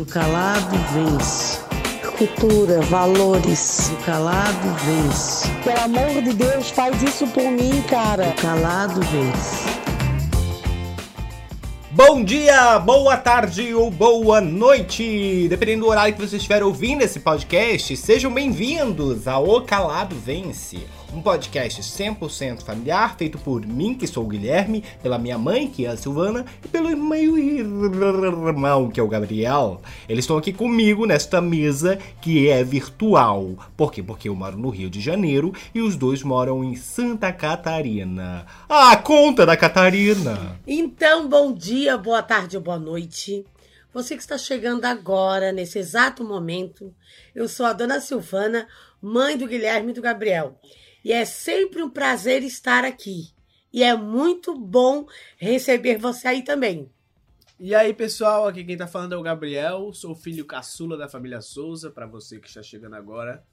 Do calado vence. Cultura, valores. Do calado vence. Pelo amor de Deus, faz isso por mim, cara. Do calado vence. Bom dia, boa tarde ou boa noite, dependendo do horário que você estiver ouvindo esse podcast, sejam bem-vindos ao O Calado Vence, um podcast 100% familiar feito por mim, que sou o Guilherme, pela minha mãe, que é a Silvana, e pelo meu irmão, que é o Gabriel. Eles estão aqui comigo nesta mesa que é virtual. Por quê? Porque eu moro no Rio de Janeiro e os dois moram em Santa Catarina. Ah, conta da Catarina! Então, bom dia, boa tarde ou boa noite. Você que está chegando agora, nesse exato momento, eu sou a dona Silvana, mãe do Guilherme e do Gabriel. E é sempre um prazer estar aqui. E é muito bom receber você aí também. E aí, pessoal, aqui quem tá falando é o Gabriel, sou filho caçula da família Souza, para você que está chegando agora.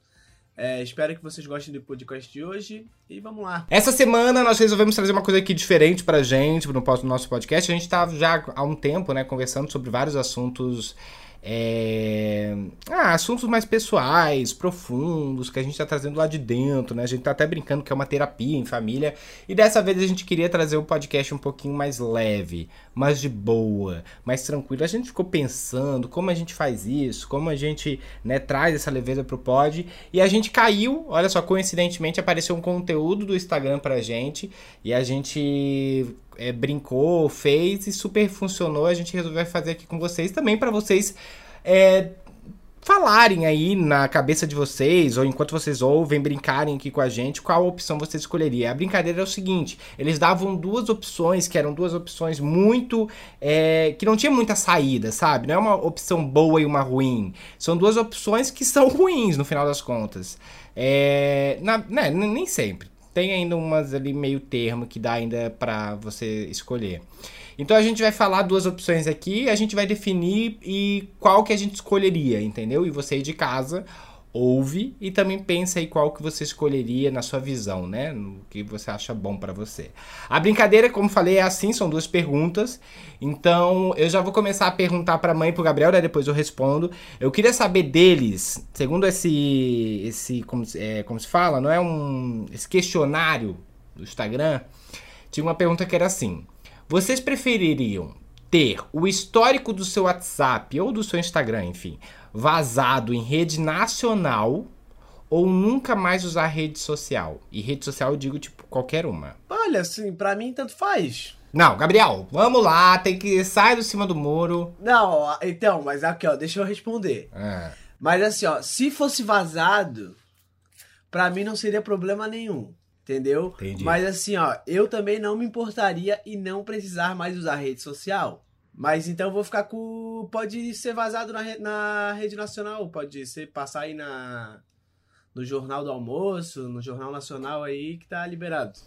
É, espero que vocês gostem do podcast de hoje e vamos lá. Essa semana nós resolvemos trazer uma coisa aqui diferente pra gente no nosso podcast. A gente tá já há um tempo, né, conversando sobre vários assuntos é... Ah, assuntos mais pessoais, profundos, que a gente tá trazendo lá de dentro, né? A gente tá até brincando que é uma terapia em família. E dessa vez a gente queria trazer um podcast um pouquinho mais leve, mais de boa, mais tranquilo. A gente ficou pensando como a gente faz isso, como a gente né, traz essa leveza pro pod. E a gente caiu, olha só, coincidentemente apareceu um conteúdo do Instagram pra gente. E a gente é, brincou, fez e super funcionou. A gente resolveu fazer aqui com vocês também para vocês é, falarem aí na cabeça de vocês, ou enquanto vocês ouvem, brincarem aqui com a gente, qual opção você escolheria. A brincadeira é o seguinte: eles davam duas opções, que eram duas opções muito. É, que não tinha muita saída, sabe? Não é uma opção boa e uma ruim. São duas opções que são ruins no final das contas. É, na, né, nem sempre tem ainda umas ali meio termo que dá ainda para você escolher. Então a gente vai falar duas opções aqui, a gente vai definir e qual que a gente escolheria, entendeu? E você de casa ouve e também pensa aí qual que você escolheria na sua visão, né? No que você acha bom para você. A brincadeira, como falei, é assim, são duas perguntas. Então, eu já vou começar a perguntar para a mãe e pro Gabriel, daí depois eu respondo. Eu queria saber deles, segundo esse esse como, é, como se fala, não é um esse questionário do Instagram, tinha uma pergunta que era assim: vocês prefeririam ter o histórico do seu WhatsApp ou do seu Instagram, enfim, vazado em rede nacional ou nunca mais usar rede social? E rede social eu digo tipo qualquer uma. Olha, assim, pra mim tanto faz. Não, Gabriel, vamos lá, tem que sair do cima do muro. Não, então, mas aqui, ó, deixa eu responder. É. Mas assim, ó, se fosse vazado, pra mim não seria problema nenhum. Entendeu? Entendi. Mas assim, ó, eu também não me importaria e não precisar mais usar rede social. Mas então eu vou ficar com. Pode ser vazado na, re- na rede nacional, pode ser passar aí na. No Jornal do Almoço, no Jornal Nacional aí que tá liberado.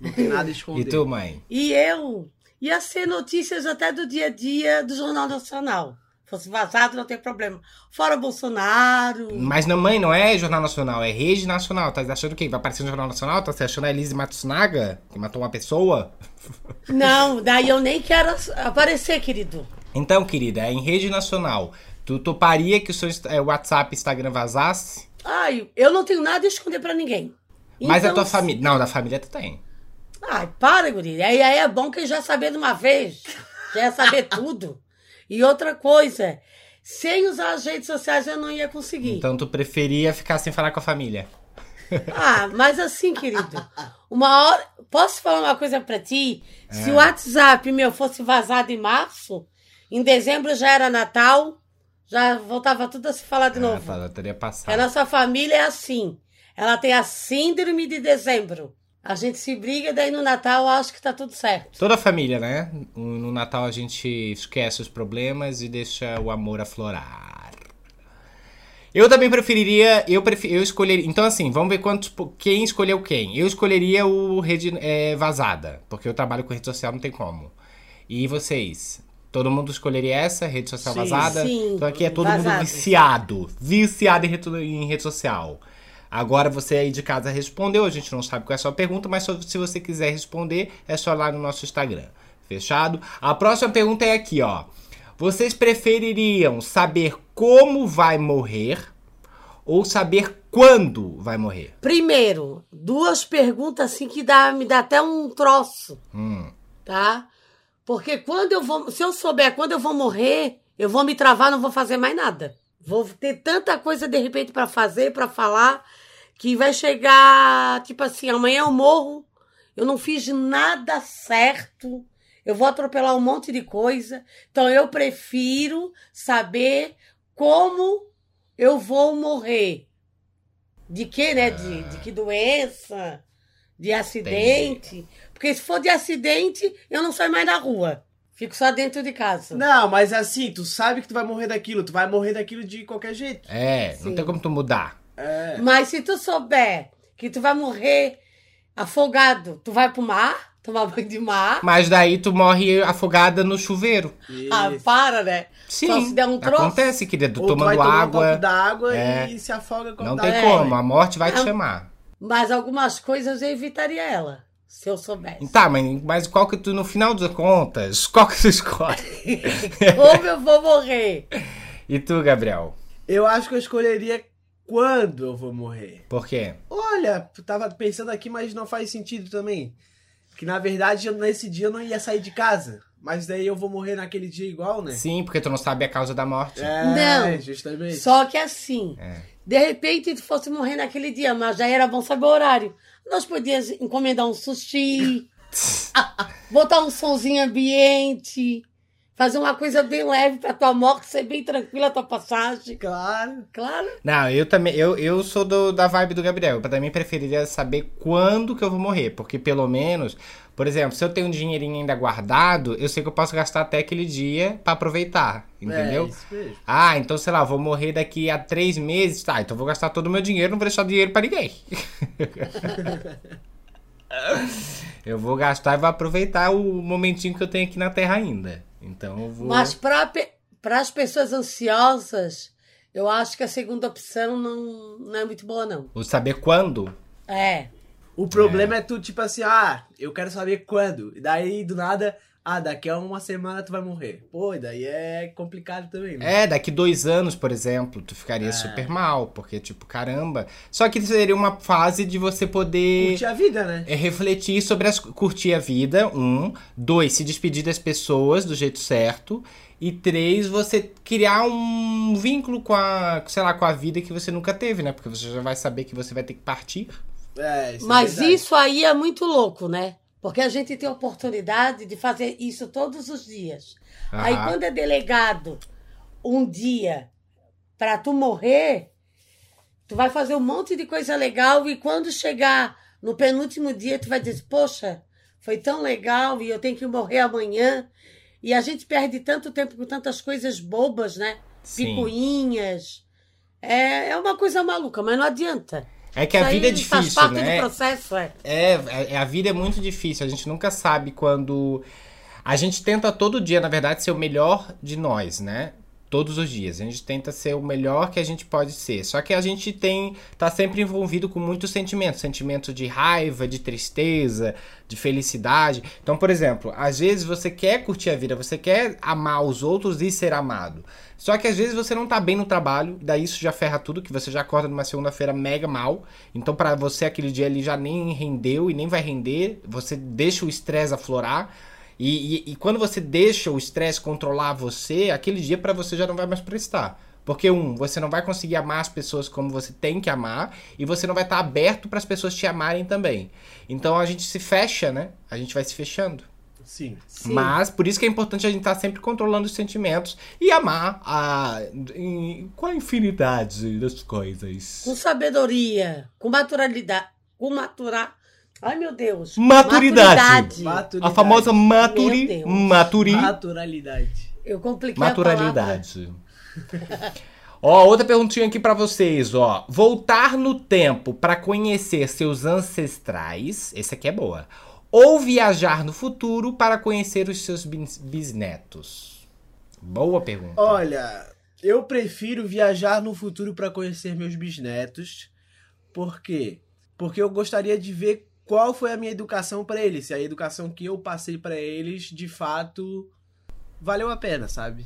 Não tem nada a esconder. E tu, mãe? E eu ia ser notícias até do dia a dia do Jornal Nacional. Fosse vazado, não tem problema. Fora Bolsonaro. Mas não, mãe, não é Jornal Nacional, é Rede Nacional. Tá achando o quê? Vai aparecer no Jornal Nacional? Tá se achando a Elise Matsunaga, que matou uma pessoa? Não, daí eu nem quero aparecer, querido. Então, querida, é em Rede Nacional. Tu toparia que o seu é, WhatsApp e Instagram vazasse? Ai, eu não tenho nada a esconder pra ninguém. Mas a Então, tua família. Não, da família tu tem. Ai, para, guri. Aí, aí é bom que já saber de uma vez. Já saber tudo. E outra coisa, sem usar as redes sociais eu não ia conseguir. Então tu preferia ficar sem falar com a família. Ah, mas assim, querido, uma hora. Posso falar uma coisa pra ti? Se É. o WhatsApp meu fosse vazado em março, em dezembro já era Natal, já voltava tudo a se falar de Ah, novo. eu teria passado. A nossa família é assim. Ela tem a síndrome de dezembro. A gente se briga, daí no Natal eu acho que tá tudo certo. Toda a família, né? No Natal a gente esquece os problemas e deixa o amor aflorar. Eu também preferiria, eu prefer, eu escolheria. Então assim, vamos ver quantos, quem escolheu quem. Eu escolheria o rede é, vazada, porque eu trabalho com rede social, não tem como. E vocês? Todo mundo escolheria essa rede social Sim, vazada? sim, então aqui é todo mundo viciado, viciado em rede, em rede social. Agora você aí de casa respondeu, a gente não sabe qual é a sua pergunta, mas só- se você quiser responder, é só lá no nosso Instagram. Fechado? A próxima pergunta é aqui, ó. Vocês prefeririam saber como vai morrer ou saber quando vai morrer? Primeiro, duas perguntas assim que dá, me dá até um troço, Hum. tá? Porque quando eu vou, se eu souber quando eu vou morrer, eu vou me travar, não vou fazer mais nada. Vou ter tanta coisa de repente pra fazer, pra falar, que vai chegar, tipo assim, amanhã eu morro, eu não fiz nada certo, eu vou atropelar um monte de coisa. Então eu prefiro saber como eu vou morrer. De que, né? De, de que doença? De acidente? Porque se for de acidente, eu não saio mais na rua. Fico só dentro de casa. Não, mas assim, tu sabe que tu vai morrer daquilo, tu vai morrer daquilo de qualquer jeito. É, não Sim. tem como tu mudar. É. Mas se tu souber que tu vai morrer afogado, tu vai pro mar, tomar banho de mar. Mas daí tu morre afogada no chuveiro. Ah, Isso. para, né? Sim, Só se der um troço. acontece, querida. Tu Ou tu vai tomando tomar um água, copo d'água É. e se afoga com não tem d'água. como. A morte vai te chamar. Mas algumas coisas eu evitaria ela, se eu soubesse. Tá, mas, mas qual que tu, no final das contas, qual que tu escolhe? Como eu vou morrer? E tu, Gabriel? Eu acho que eu escolheria quando eu vou morrer. Por quê? Olha, tava pensando aqui, mas não faz sentido também. Que na verdade, eu- nesse dia eu não ia sair de casa. Mas daí eu vou morrer naquele dia igual, né? Sim, porque tu não sabe a causa da morte. É, Não. justamente. Só que assim, É. de repente tu fosse morrer naquele dia, mas já era bom saber o horário. Nós podíamos encomendar um sushi, botar um somzinho ambiente, fazer uma coisa bem leve pra tua morte ser bem tranquila a tua passagem. Claro. Claro. Não, eu também, eu, eu sou do, da vibe do Gabriel. Eu também preferiria saber quando que eu vou morrer, porque pelo menos, por exemplo, se eu tenho um dinheirinho ainda guardado, eu sei que eu posso gastar até aquele dia pra aproveitar, entendeu? É, isso mesmo. Ah, então sei lá, vou morrer daqui a três meses, tá? Então eu vou gastar todo o meu dinheiro, não vou deixar dinheiro pra ninguém. eu vou gastar e vou aproveitar o momentinho que eu tenho aqui na Terra ainda. Então eu vou. Mas para as pessoas ansiosas, eu acho que a segunda opção não, não é muito boa, não. Vou saber quando. É. O problema é. tu, tipo assim, ah, eu quero saber quando. E daí, do nada, ah, daqui a uma semana tu vai morrer. Pô, e daí é complicado também, né? É, daqui dois anos, por exemplo, tu ficaria super mal, porque, tipo, caramba. Só que seria uma fase de você poder Curtir a vida, né? é, refletir sobre as. curtir a vida, um. Dois, se despedir das pessoas do jeito certo. E três, você criar um vínculo com a, sei lá, com a vida que você nunca teve, né? Porque você já vai saber que você vai ter que partir. É, isso é Mas verdade. isso aí é muito louco, né? Porque a gente tem a oportunidade de fazer isso todos os dias. Aí quando é delegado um dia pra tu morrer, tu vai fazer um monte de coisa legal e quando chegar no penúltimo dia tu vai dizer, poxa, foi tão legal e eu tenho que morrer amanhã. E a gente perde tanto tempo com tantas coisas bobas, né? Sim. Picuinhas. É, é uma coisa maluca, mas não adianta. É que a Isso vida é aí Faz difícil, parte né? do processo, é. É, é- a vida é muito difícil. A gente nunca sabe quando. A gente tenta todo dia, na verdade, ser o melhor de nós, né? Todos os dias. A gente tenta ser o melhor que a gente pode ser. Só que a gente tem. tá sempre envolvido com muitos sentimentos. Sentimentos de raiva, de tristeza, de felicidade. Então, por exemplo, às vezes você quer curtir a vida, você quer amar os outros e ser amado. Só que às vezes você não tá bem no trabalho, daí isso já ferra tudo, que você já acorda numa segunda-feira mega mal. Então pra você aquele dia ali já nem rendeu e nem vai render, você deixa o estresse aflorar. E, e, e quando você deixa o estresse controlar você, aquele dia pra você já não vai mais prestar. Porque, um, você não vai conseguir amar as pessoas como você tem que amar, e você não vai estar aberto para as pessoas te amarem também. Então a gente se fecha, né? A gente vai se fechando. Sim. Sim. Mas por isso que é importante a gente estar sempre controlando os sentimentos e amar a, em- com a infinidade das coisas. Com sabedoria, com naturalidade, com maturar. Ai, meu Deus. Maturidade. Maturidade. Maturidade. A famosa maturi, maturi, Naturalidade. Eu compliquei a palavra. Naturalidade. ó, outra perguntinha aqui pra vocês, ó. Voltar no tempo pra conhecer seus ancestrais, esse aqui é boa. Ou viajar no futuro para conhecer os seus bis- bisnetos. Boa pergunta. Olha, eu prefiro viajar no futuro para conhecer meus bisnetos. Por quê? Porque eu gostaria de ver qual foi a minha educação para eles, se a educação que eu passei para eles de fato valeu a pena, sabe?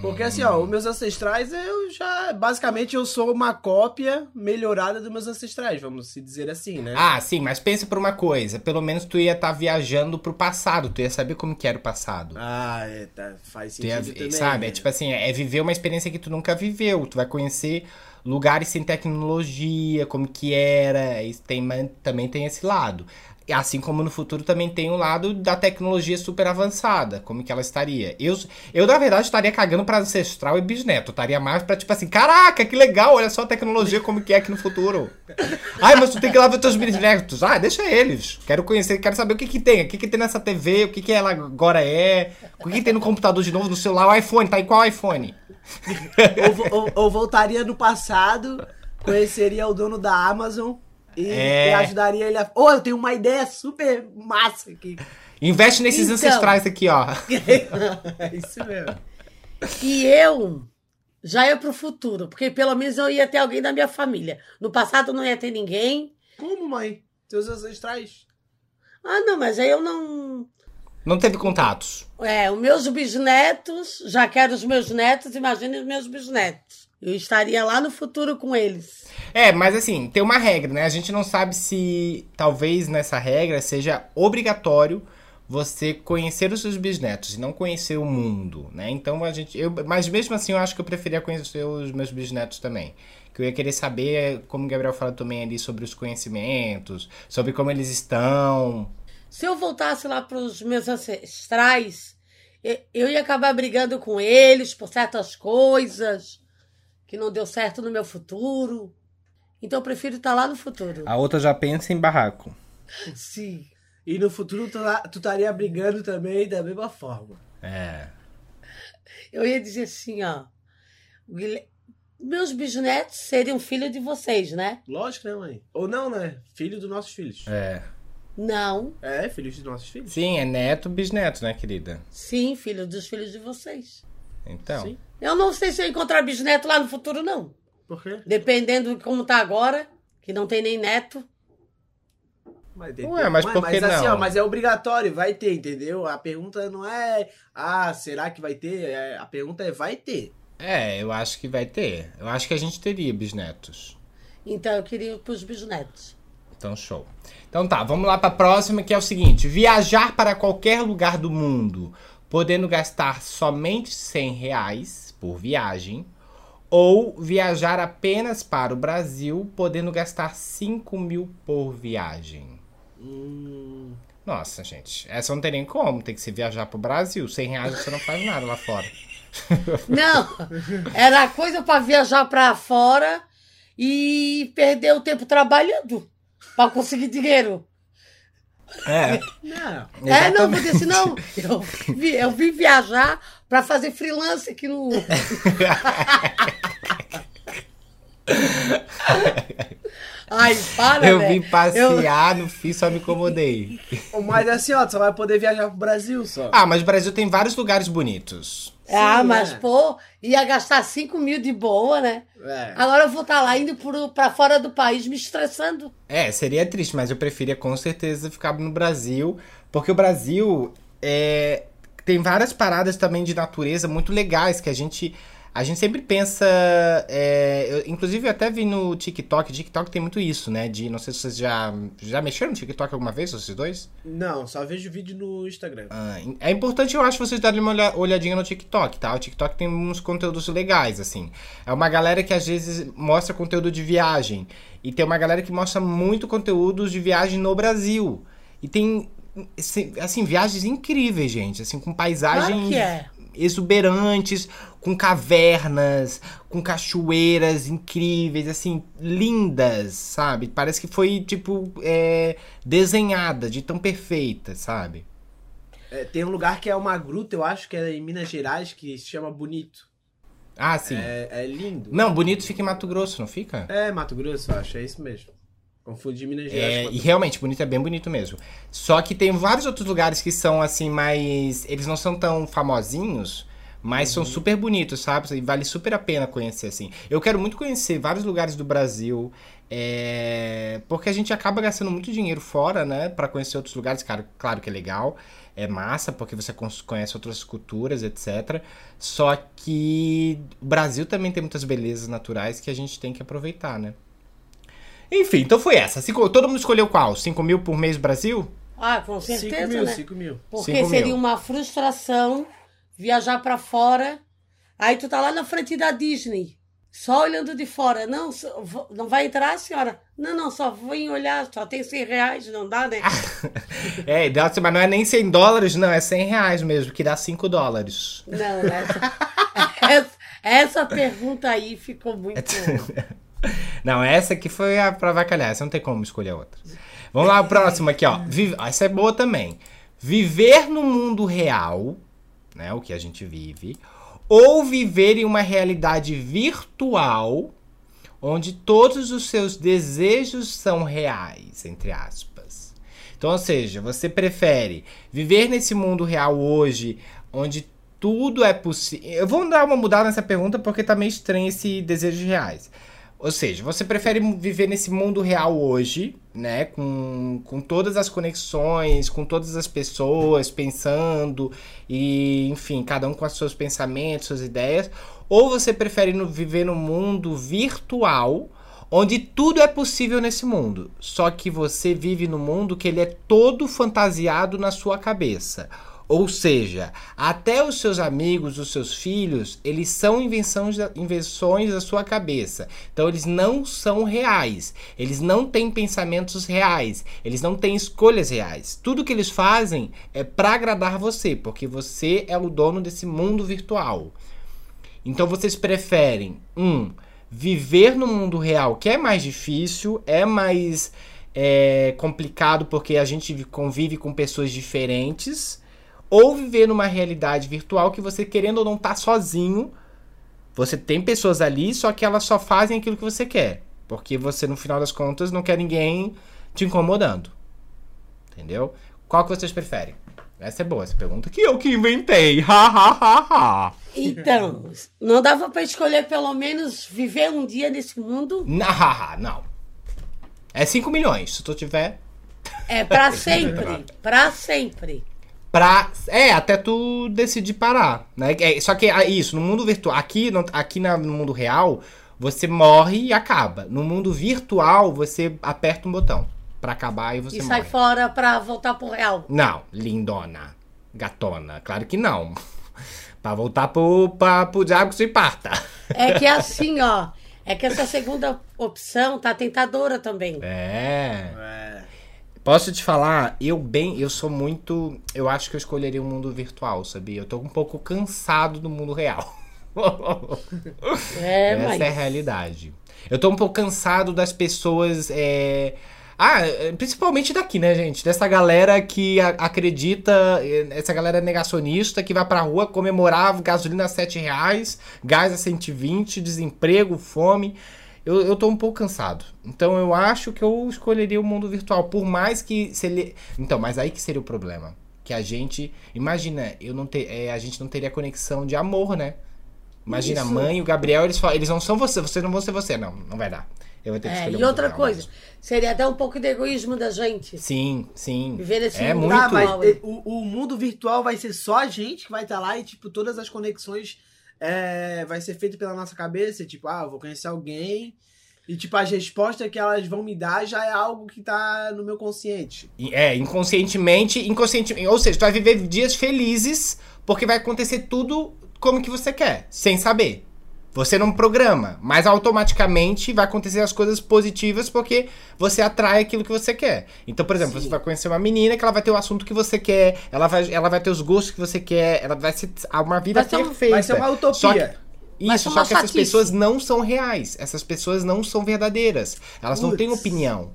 Porque assim, ó, os meus ancestrais, eu já. Basicamente, eu sou uma cópia melhorada dos meus ancestrais, vamos se dizer assim, né? Ah, sim, mas pensa por uma coisa. Pelo menos tu ia estar viajando pro passado. Tu ia saber como que era o passado. Ah, é, tá, faz Tu ia- sentido também. sabe? né? É tipo assim, é viver uma experiência que tu nunca viveu. Tu vai conhecer lugares sem tecnologia, como que era. Isso tem, também tem esse lado. Assim como no futuro também tem o lado da tecnologia super avançada, como que ela estaria. Eu, eu na verdade, estaria cagando pra ancestral e bisneto. Estaria mais pra, tipo assim, caraca, que legal, olha só a tecnologia como que é aqui no futuro. Ai, mas tu tem que ir lá ver teus bisnetos. Ah, deixa eles. Quero conhecer, quero saber o que que tem, o que que tem nessa TV, o que que ela agora é, o que que tem no computador de novo, no celular, o iPhone, tá em qual iPhone? ou, ou- ou voltaria no passado, conheceria o dono da Amazon e, É. e ajudaria ele a. Ô, eu tenho uma ideia super massa aqui. Investe nesses Então. ancestrais aqui, ó. é isso mesmo. E eu já ia pro futuro, porque pelo menos eu ia ter alguém da minha família. No passado não ia ter ninguém. Como, mãe? Teus ancestrais? Ah, não, mas aí eu não. Não teve contatos. É, os meus bisnetos, já quero os meus netos, imagine os meus bisnetos. Eu estaria lá no futuro com eles. É, mas assim, tem uma regra, né? A gente não sabe se talvez nessa regra seja obrigatório você conhecer os seus bisnetos e não conhecer o mundo, né? Então a gente. Eu, mas mesmo assim eu acho que eu preferia conhecer os meus bisnetos também. Que eu ia querer saber, como o Gabriel falou também ali, sobre os conhecimentos, sobre como eles estão. Se eu voltasse lá para os meus ancestrais, eu ia acabar brigando com eles por certas coisas que não deu certo no meu futuro. Então eu prefiro estar lá no futuro. A outra já pensa em barraco. Sim. E no futuro tu tu estaria brigando também da mesma forma. É. Eu ia dizer assim, ó. o Guilher- Meus bisnetos seriam filho de vocês, né? Lógico, né, mãe? Ou não, né? Filho dos nossos filhos. É. Não. É, filhos dos nossos filhos. Sim, é neto, bisneto, né, querida? Sim, filho dos filhos de vocês. Então. Sim. Eu não sei se eu encontrar bisneto lá no futuro, não. Por quê? Dependendo de como tá agora, que não tem nem neto. Mas, Ué, mas por que mas, assim, não? ó, mas é obrigatório, vai ter, entendeu? A pergunta não é, ah, será que vai ter? É, a pergunta é, vai ter. É, eu acho que vai ter. Eu acho que a gente teria bisnetos. Então eu queria ir pros bisnetos. Então, show. Então tá, vamos lá pra próxima, que é o seguinte: viajar para qualquer lugar do mundo, podendo gastar somente 100 reais por viagem, ou viajar apenas para o Brasil, podendo gastar 5 mil por viagem. Hum, Nossa, gente, essa não tem nem como, tem que se viajar pro Brasil. 100 reais você não faz nada lá fora. Não, era coisa pra viajar pra fora e perder o tempo trabalhando pra conseguir dinheiro. É, não. É, não, porque senão eu, vi- eu vim viajar pra fazer freelance aqui no. Ai, para, Eu vim passear, não fiz, só me incomodei. Mas assim, ó, tu só vai poder viajar pro Brasil só. Ah, mas o Brasil tem vários lugares bonitos. Ah, Sim, mas é. pô, ia gastar 5 mil de boa, né? É. Agora eu vou estar lá indo pro, pra fora do país me estressando. É, seria triste, mas eu preferia com certeza ficar no Brasil, porque o Brasil é, tem várias paradas também de natureza muito legais que a gente a gente sempre pensa, é, eu- inclusive eu até vi no TikTok, TikTok tem muito isso, né? De não sei se vocês já já mexeram no TikTok alguma vez, vocês dois? Não, só vejo vídeo no Instagram. Ah, é importante, eu acho, vocês darem uma olha- olhadinha no TikTok, tá? O TikTok tem uns conteúdos legais, assim. É uma galera que às vezes mostra conteúdo de viagem. E tem uma galera que mostra muito conteúdos de viagem no Brasil. E tem, assim, assim, viagens incríveis, gente. Assim, com paisagens Claro que é. Exuberantes, com cavernas, com cachoeiras incríveis, assim, lindas, sabe? Parece que foi, tipo, é, desenhada de tão perfeita, sabe? É, tem um lugar que é uma gruta, eu acho que é em Minas Gerais, que se chama Bonito. Ah, sim. É, é lindo. Não, bonito fica em Mato Grosso, não fica? É, Mato Grosso, eu acho, é isso mesmo. Confundi Minas Gerais É, e realmente, bonito é bem bonito mesmo. Só que tem vários outros lugares que são assim, mais. Eles não são tão famosinhos, Mas são super bonitos, sabe? E vale super a pena conhecer, assim. Eu quero muito conhecer vários lugares do Brasil. é, Porque a gente acaba gastando muito dinheiro fora, né? Pra conhecer outros lugares. Claro, claro que é legal. É massa, porque você conhece outras culturas, etc. Só que o Brasil também tem muitas belezas naturais que a gente tem que aproveitar, né? Enfim, então foi essa. Cinco- Todo mundo escolheu qual? 5 mil por mês Brasil? Ah, com 5 certeza, mil, né? 5 mil. Porque Cinco seria mil. uma frustração viajar pra fora. Aí tu tá lá na frente da Disney, só olhando de fora. Não, não vai entrar, senhora? Não, não, só vem olhar, só tem 100 reais, não dá, né? É, mas não é nem 100 dólares, não, é 100 reais mesmo, que dá 5 dólares. Não, essa, essa, essa pergunta aí ficou muito. Não, essa aqui foi a pra avacalhar, essa não tem como escolher outra. Vamos lá, o próximo aqui, ó. Vi- Essa é boa também. Viver no mundo real, né, o que a gente vive, ou viver em uma realidade virtual onde todos os seus desejos são reais, entre aspas. Então, ou seja, você prefere viver nesse mundo real hoje, onde tudo é possível. Eu vou dar uma mudada nessa pergunta porque tá meio estranho esse desejos reais. Ou seja, você prefere viver nesse mundo real hoje, né? Com, com todas as conexões, com todas as pessoas pensando, e enfim, cada um com os seus pensamentos, suas ideias. Ou você prefere no- viver no mundo virtual, onde tudo é possível nesse mundo. Só que você vive no mundo que ele é todo fantasiado na sua cabeça. Ou seja, até os seus amigos, os seus filhos, eles são invenções da, invenções da sua cabeça. Então eles não são reais. Eles não têm pensamentos reais. Eles não têm escolhas reais. Tudo que eles fazem é para agradar você, porque você é o dono desse mundo virtual. Então vocês preferem, um, viver no mundo real, que é mais difícil, é mais é, complicado porque a gente vi- convive com pessoas diferentes, ou viver numa realidade virtual que você, querendo ou não, tá sozinho. Você tem pessoas ali, só que elas só fazem aquilo que você quer. Porque você, no final das contas, não quer ninguém te incomodando. Entendeu? Qual que vocês preferem? Essa é boa, essa pergunta que eu que inventei. Ha, ha, ha, ha. Então, não dava pra escolher pelo menos viver um dia nesse mundo? Não, não. É 5 milhões, se tu tiver. É pra sempre, pra sempre. Pra. É, até tu decidir parar. Né? É, só que é isso, no mundo virtual. Aqui, no, aqui na- no mundo real, você morre e acaba. No mundo virtual, você aperta um botão pra acabar e você E morre. sai fora pra voltar pro real. Não, lindona. Gatona. Claro que não. pra voltar pro, pra, pro diabo que se parta. É que é assim, ó. É que essa segunda opção tá tentadora também. É. É. Posso te falar, eu bem, eu sou muito, eu acho que eu escolheria o mundo virtual, sabia? Eu tô um pouco cansado do mundo real. É, Essa mas. é a realidade. Eu tô um pouco cansado das pessoas, é... Ah, é, principalmente daqui, né, gente? Dessa galera que acredita, é, essa galera negacionista que vai pra rua comemorar gasolina a 7 reais, gás a 120, desemprego, fome. Eu, eu tô um pouco cansado. Então eu acho que eu escolheria o mundo virtual. Por mais que. Se ele... Então, mas aí que seria o problema. Que a gente. Imagina, eu não ter, é, a gente não teria conexão de amor, né? Imagina, a Isso. mãe e o Gabriel, eles, falam, eles não são você, vocês não vão ser você. Não, não vai dar. Eu vou ter que É, escolher o e outra coisa, mesmo. seria até um pouco de egoísmo da gente. Sim, sim. Viver nesse é mundo muito. Tá, mas virtual, hein? o, o mundo virtual vai ser só a gente que vai estar lá e, tipo, todas as conexões é, vai ser feito pela nossa cabeça. Tipo, ah, vou conhecer alguém. E, tipo, as respostas que elas vão me dar já é algo que tá no meu consciente. É, inconscientemente, inconscientemente. Ou seja, tu vai viver dias felizes porque vai acontecer tudo como que você quer, sem saber. Você não programa, mas automaticamente vai acontecer as coisas positivas porque você atrai aquilo que você quer. Então, por exemplo, Sim. você vai conhecer uma menina que ela vai ter o assunto que você quer, ela vai, ela vai ter os gostos que você quer, ela vai ser uma vida Vai ser perfeita. Vai ser uma utopia. Só que- Isso, só que essas pessoas não são reais. Essas pessoas não são verdadeiras. Elas não têm opinião.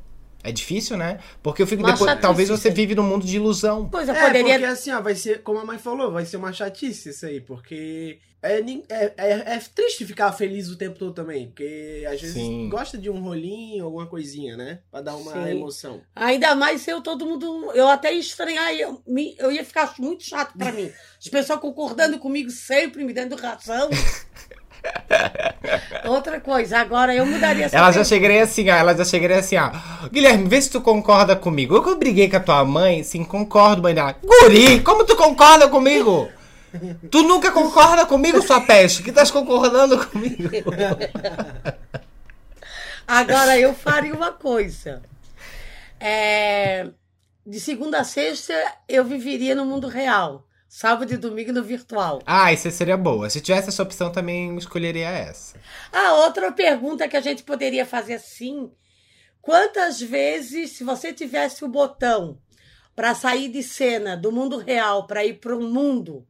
É difícil, né? Porque eu fico Uma depois. chatice, Talvez você sim. vive num mundo de ilusão. Pois eu É, poderia. porque assim, ó, vai ser, como a mãe falou, vai ser uma chatice isso aí, porque é, é, é, é triste ficar feliz o tempo todo também, porque às vezes Sim. gosta de um rolinho, alguma coisinha, né? Pra dar uma Sim. emoção. Ainda mais se eu todo mundo. Eu até ia estranhar, eu, me- eu ia ficar muito chato pra mim. As pessoas concordando comigo sempre, me dando razão. Outra coisa, agora eu mudaria essa Ela já chegaria assim, ó. Ela já chegaria assim, ó. Guilherme, vê se tu concorda comigo. Eu que eu briguei com a tua mãe, sim, concordo, mãe dela. Guri, como tu concorda comigo? Tu nunca concorda comigo, sua peste. Que estás concordando comigo? Agora eu faria uma coisa. É, De segunda a sexta, eu viveria no mundo real. Sábado e domingo no virtual. Ah, isso seria boa. Se tivesse essa opção, também escolheria essa. A outra pergunta que a gente poderia fazer assim: quantas vezes, se você tivesse o botão para sair de cena do mundo real para ir para um mundo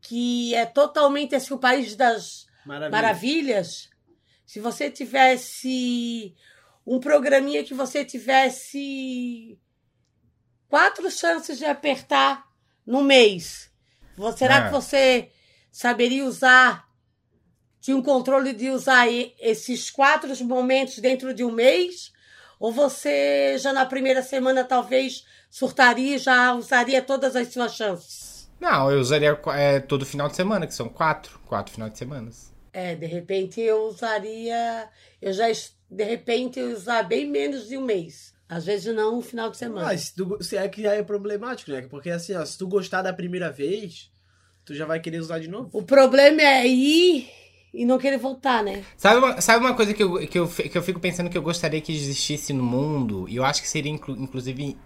que é totalmente assim, o país das Maravilha. maravilhas, se você tivesse um programinha que você tivesse quatro chances de apertar no mês, será Ah. que você saberia usar, tinha um controle de usar esses quatro momentos dentro de um mês? Ou você já na primeira semana talvez surtaria e já usaria todas as suas chances? Não, eu usaria é, todo final de semana, que são quatro. Quatro final de semana. É, de repente eu usaria. Eu já, de repente, eu usar bem menos de um mês. Às vezes não um final de semana. Mas se, tu, se é que aí é problemático, né? Porque assim, ó, se tu gostar da primeira vez, tu já vai querer usar de novo. O problema é ir e não querer voltar, né? Sabe uma, sabe uma coisa que eu, que, eu, que eu fico pensando que eu gostaria que existisse no mundo? E eu acho que seria, inclu- inclusive,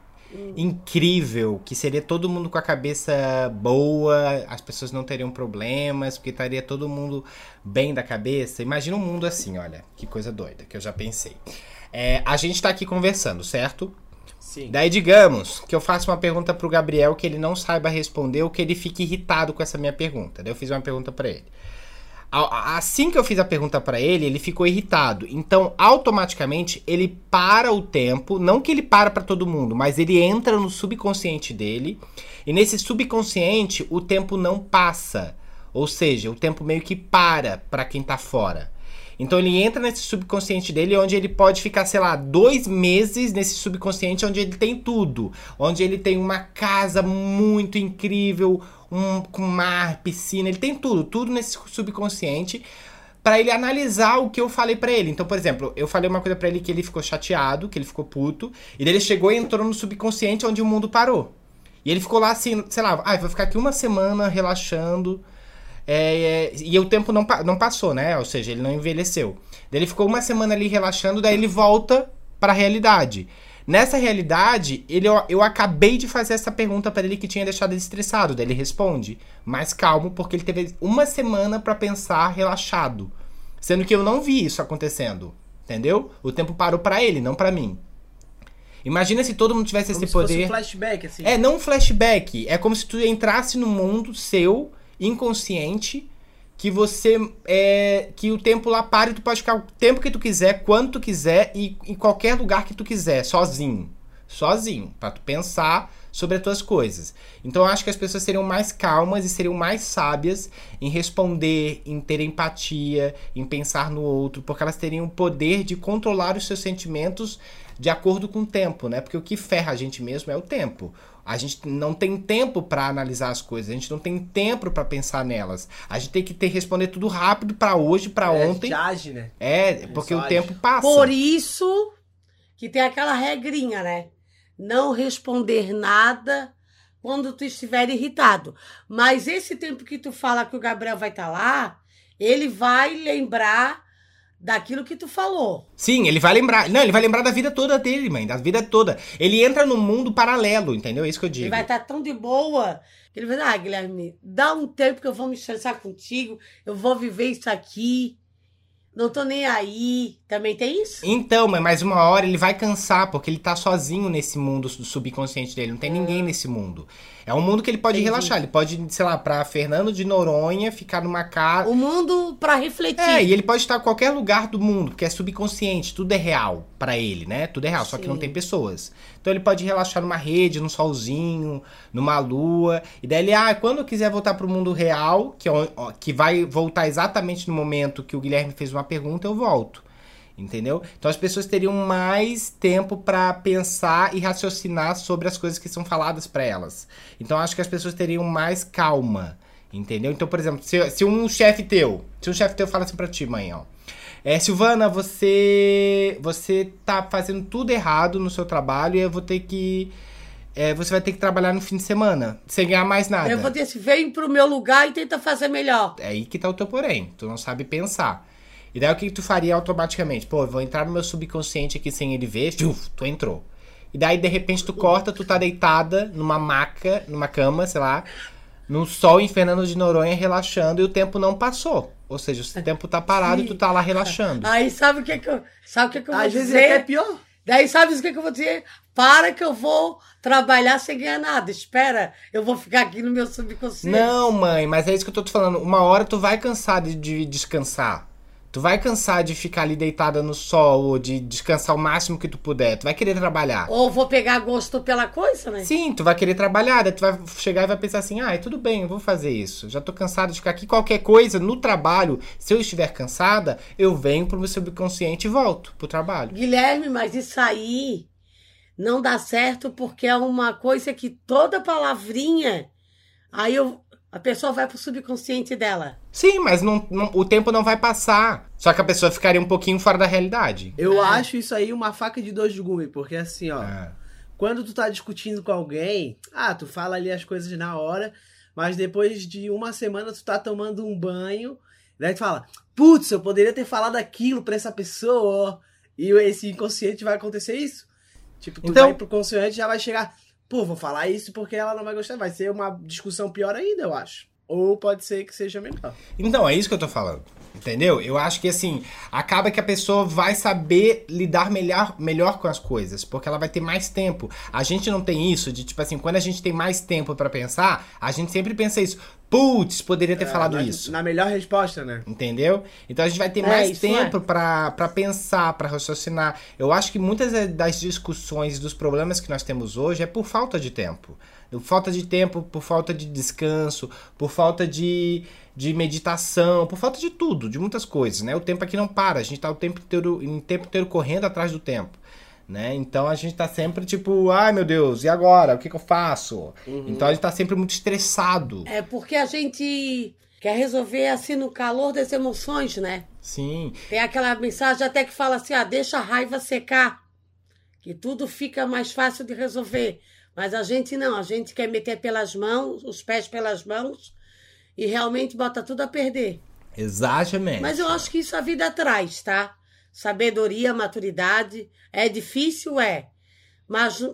incrível. Que seria todo mundo com a cabeça boa, as pessoas não teriam problemas, porque estaria todo mundo bem da cabeça. Imagina um mundo assim, olha, que coisa doida, que eu já pensei. É, a gente tá aqui conversando, certo? Sim. Daí, digamos que eu faço uma pergunta pro Gabriel que ele não saiba responder ou que ele fique irritado com essa minha pergunta. Daí eu fiz uma pergunta pra ele. Assim que eu fiz a pergunta pra ele, ele ficou irritado. Então, automaticamente, ele para o tempo, não que ele para pra todo mundo, mas ele entra no subconsciente dele. E nesse subconsciente, o tempo não passa. Ou seja, o tempo meio que para pra quem tá fora. Então ele entra nesse subconsciente dele, onde ele pode ficar, sei lá, dois meses nesse subconsciente, onde ele tem tudo. Onde ele tem uma casa muito incrível, um, com mar, piscina, ele tem tudo, tudo nesse subconsciente. Pra ele analisar o que eu falei pra ele. Então, por exemplo, eu falei uma coisa pra ele que ele ficou chateado, que ele ficou puto, e daí ele chegou e entrou no subconsciente onde o mundo parou. E ele ficou lá assim, sei lá, ah, vou ficar aqui uma semana relaxando. É, é, e o tempo não, não passou, né? Ou seja, ele não envelheceu. Daí ele ficou uma semana ali relaxando, daí ele volta pra realidade. Nessa realidade, ele, eu, eu acabei de fazer essa pergunta pra ele que tinha deixado ele estressado. Daí ele responde, mais calmo, porque ele teve uma semana pra pensar relaxado. Sendo que eu não vi isso acontecendo. Entendeu? O tempo parou pra ele, não pra mim. Imagina se todo mundo tivesse Como esse se fosse poder. um flashback, assim. É, não um flashback. É como se tu entrasse no mundo seu, inconsciente, que você. É, que o tempo lá para e tu pode ficar o tempo que tu quiser, quando tu quiser e em qualquer lugar que tu quiser, sozinho. Sozinho, pra tu pensar sobre as tuas coisas. Então eu acho que as pessoas seriam mais calmas e seriam mais sábias em responder, em ter empatia, em pensar no outro, porque elas teriam o poder de controlar os seus sentimentos de acordo com o tempo, né? Porque o que ferra a gente mesmo é o tempo. A gente não tem tempo pra analisar as coisas, a gente não tem tempo pra pensar nelas. A gente tem que ter responder tudo rápido pra hoje, pra É, ontem. já age, né? É, porque o age. tempo passa. Por isso que tem aquela regrinha, né? Não responder nada quando tu estiver irritado. Mas esse tempo que tu fala que o Gabriel vai estar lá, ele vai lembrar daquilo que tu falou. Sim, ele vai lembrar. Não, ele vai lembrar da vida toda dele, mãe. Da vida toda. Ele entra num mundo paralelo, entendeu? É isso que eu Ele digo. vai estar tão de boa que ele vai dizer, ah, Guilherme, dá um tempo que eu vou me estressar contigo, eu vou viver isso aqui. Não tô nem aí. Também tem isso? Então, mas- mas uma hora ele vai cansar, porque ele tá sozinho nesse mundo do subconsciente dele, não tem ninguém nesse mundo. É um mundo que ele pode Entendi. relaxar, ele pode, sei lá, pra Fernando de Noronha, ficar numa casa. O mundo pra refletir. É, e ele pode estar em qualquer lugar do mundo, porque é subconsciente, tudo é real pra ele, né? Tudo é real, só que não Sim. tem pessoas. Então ele pode relaxar numa rede, num solzinho, numa lua. E daí ele, ah, quando eu quiser voltar pro mundo real, que, é ó, que vai voltar exatamente no momento que o Guilherme fez uma pergunta, eu volto. Entendeu? Então as pessoas teriam mais tempo pra pensar e raciocinar sobre as coisas que são faladas pra elas. Então acho que as pessoas teriam mais calma. Entendeu? Então, por exemplo, se, se um chefe teu, se um chefe teu fala assim pra ti, mãe, ó. É, Silvana, você você tá fazendo tudo errado no seu trabalho e eu vou ter que é, você vai ter que trabalhar no fim de semana, sem ganhar mais nada. Eu vou ter esse, vem pro meu lugar e tenta fazer melhor. É aí que tá o teu porém. Tu não sabe pensar. E daí o que, que tu faria automaticamente? Pô, eu vou entrar no meu subconsciente aqui sem ele ver. Tchuf, tu entrou. E daí, de repente, tu corta, tu tá deitada numa maca, numa cama, sei lá, no sol em Fernando de Noronha, relaxando, e o tempo não passou. Ou seja, o tempo tá parado e tu tá lá relaxando. Aí sabe o que que eu, sabe o que que eu vou Às vezes dizer? é até pior. Daí sabe o que que eu vou dizer? Para que eu vou trabalhar sem ganhar nada. Espera, eu vou ficar aqui no meu subconsciente. Não, mãe, mas é isso que eu tô te falando. Uma hora tu vai cansar de, de descansar. Tu vai cansar de ficar ali deitada no sol, ou de descansar o máximo que tu puder. Tu vai querer trabalhar. Ou vou pegar gosto pela coisa, né? Sim, tu vai querer trabalhar, daí tu vai chegar e vai pensar assim, ah, tudo bem, eu vou fazer isso. Já tô cansado de ficar aqui. Qualquer coisa no trabalho, se eu estiver cansada, eu venho pro meu subconsciente e volto pro trabalho. Guilherme, mas isso aí não dá certo porque é uma coisa que toda palavrinha, aí eu, a pessoa vai pro subconsciente dela. Sim, mas não, não- o tempo não vai passar. Só que a pessoa ficaria um pouquinho fora da realidade. Eu É. acho isso aí uma faca de dois gumes, porque assim, ó, Ah. quando tu tá discutindo com alguém, ah, tu fala ali as coisas na hora, mas depois de uma semana tu tá tomando um banho, daí tu fala, putz, eu poderia ter falado aquilo pra essa pessoa, e esse inconsciente vai acontecer isso? Tipo, tu Então- vai pro consciente e já vai chegar, pô, vou falar isso porque ela não vai gostar, vai ser uma discussão pior ainda, eu acho. Ou pode ser que seja melhor. Então, é isso que eu tô falando. Entendeu? Eu acho que assim, acaba que a pessoa vai saber lidar melhor, melhor com as coisas, porque ela vai ter mais tempo. A gente não tem isso de tipo assim, quando a gente tem mais tempo pra pensar, a gente sempre pensa isso. Putz, poderia ter falado É, na, isso. Na melhor resposta, né? Entendeu? Então a gente vai ter É, mais tempo pra para pensar, pra raciocinar. Eu acho que muitas das discussões dos problemas que nós temos hoje é por falta de tempo. Por falta de tempo, por falta de descanso, por falta de, de meditação, por falta de tudo, de muitas coisas, né? O tempo aqui não para, a gente tá o tempo inteiro, em tempo inteiro correndo atrás do tempo. Né? Então a gente tá sempre tipo, ai meu Deus, e agora? O que, que eu faço? Então a gente tá sempre muito estressado. É porque a gente quer resolver assim no calor das emoções, né? Sim. Tem aquela mensagem até que fala assim: ah, deixa a raiva secar, que tudo fica mais fácil de resolver. Mas a gente não, a gente quer meter pelas mãos, os pés pelas mãos e realmente bota tudo a perder. Exatamente. Mas eu acho que isso a vida traz, tá? Sabedoria, maturidade. É difícil, é. Mas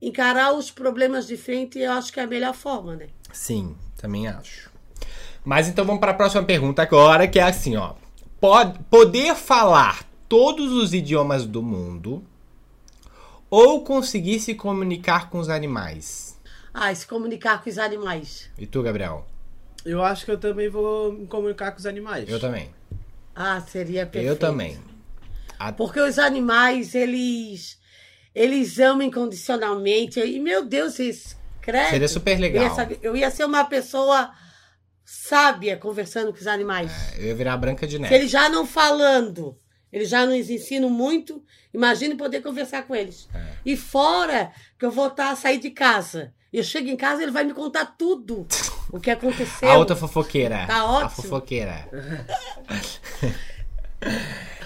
encarar os problemas de frente eu acho que é a melhor forma, né? Sim, também acho. Mas então vamos para a próxima pergunta agora, que é assim, ó. Pode, poder falar todos os idiomas do mundo ou conseguir se comunicar com os animais? Ah, se comunicar com os animais. E tu, Gabriel? Eu acho que eu também vou me comunicar com os animais. Eu também. Ah, seria perfeito. Eu também. A- Porque os animais, eles eles amam incondicionalmente. E, meu Deus, isso, credo. Seria super Eu legal. ia, saber- eu ia ser uma pessoa sábia conversando com os animais. Eu ia virar a Branca de Se Neve. eles já não falando, eles já nos ensinam muito, imagine poder conversar com eles. É. E fora que eu vou estar a sair de casa. Eu chego em casa ele vai me contar tudo o que aconteceu. A outra fofoqueira. Tá A ótimo. fofoqueira.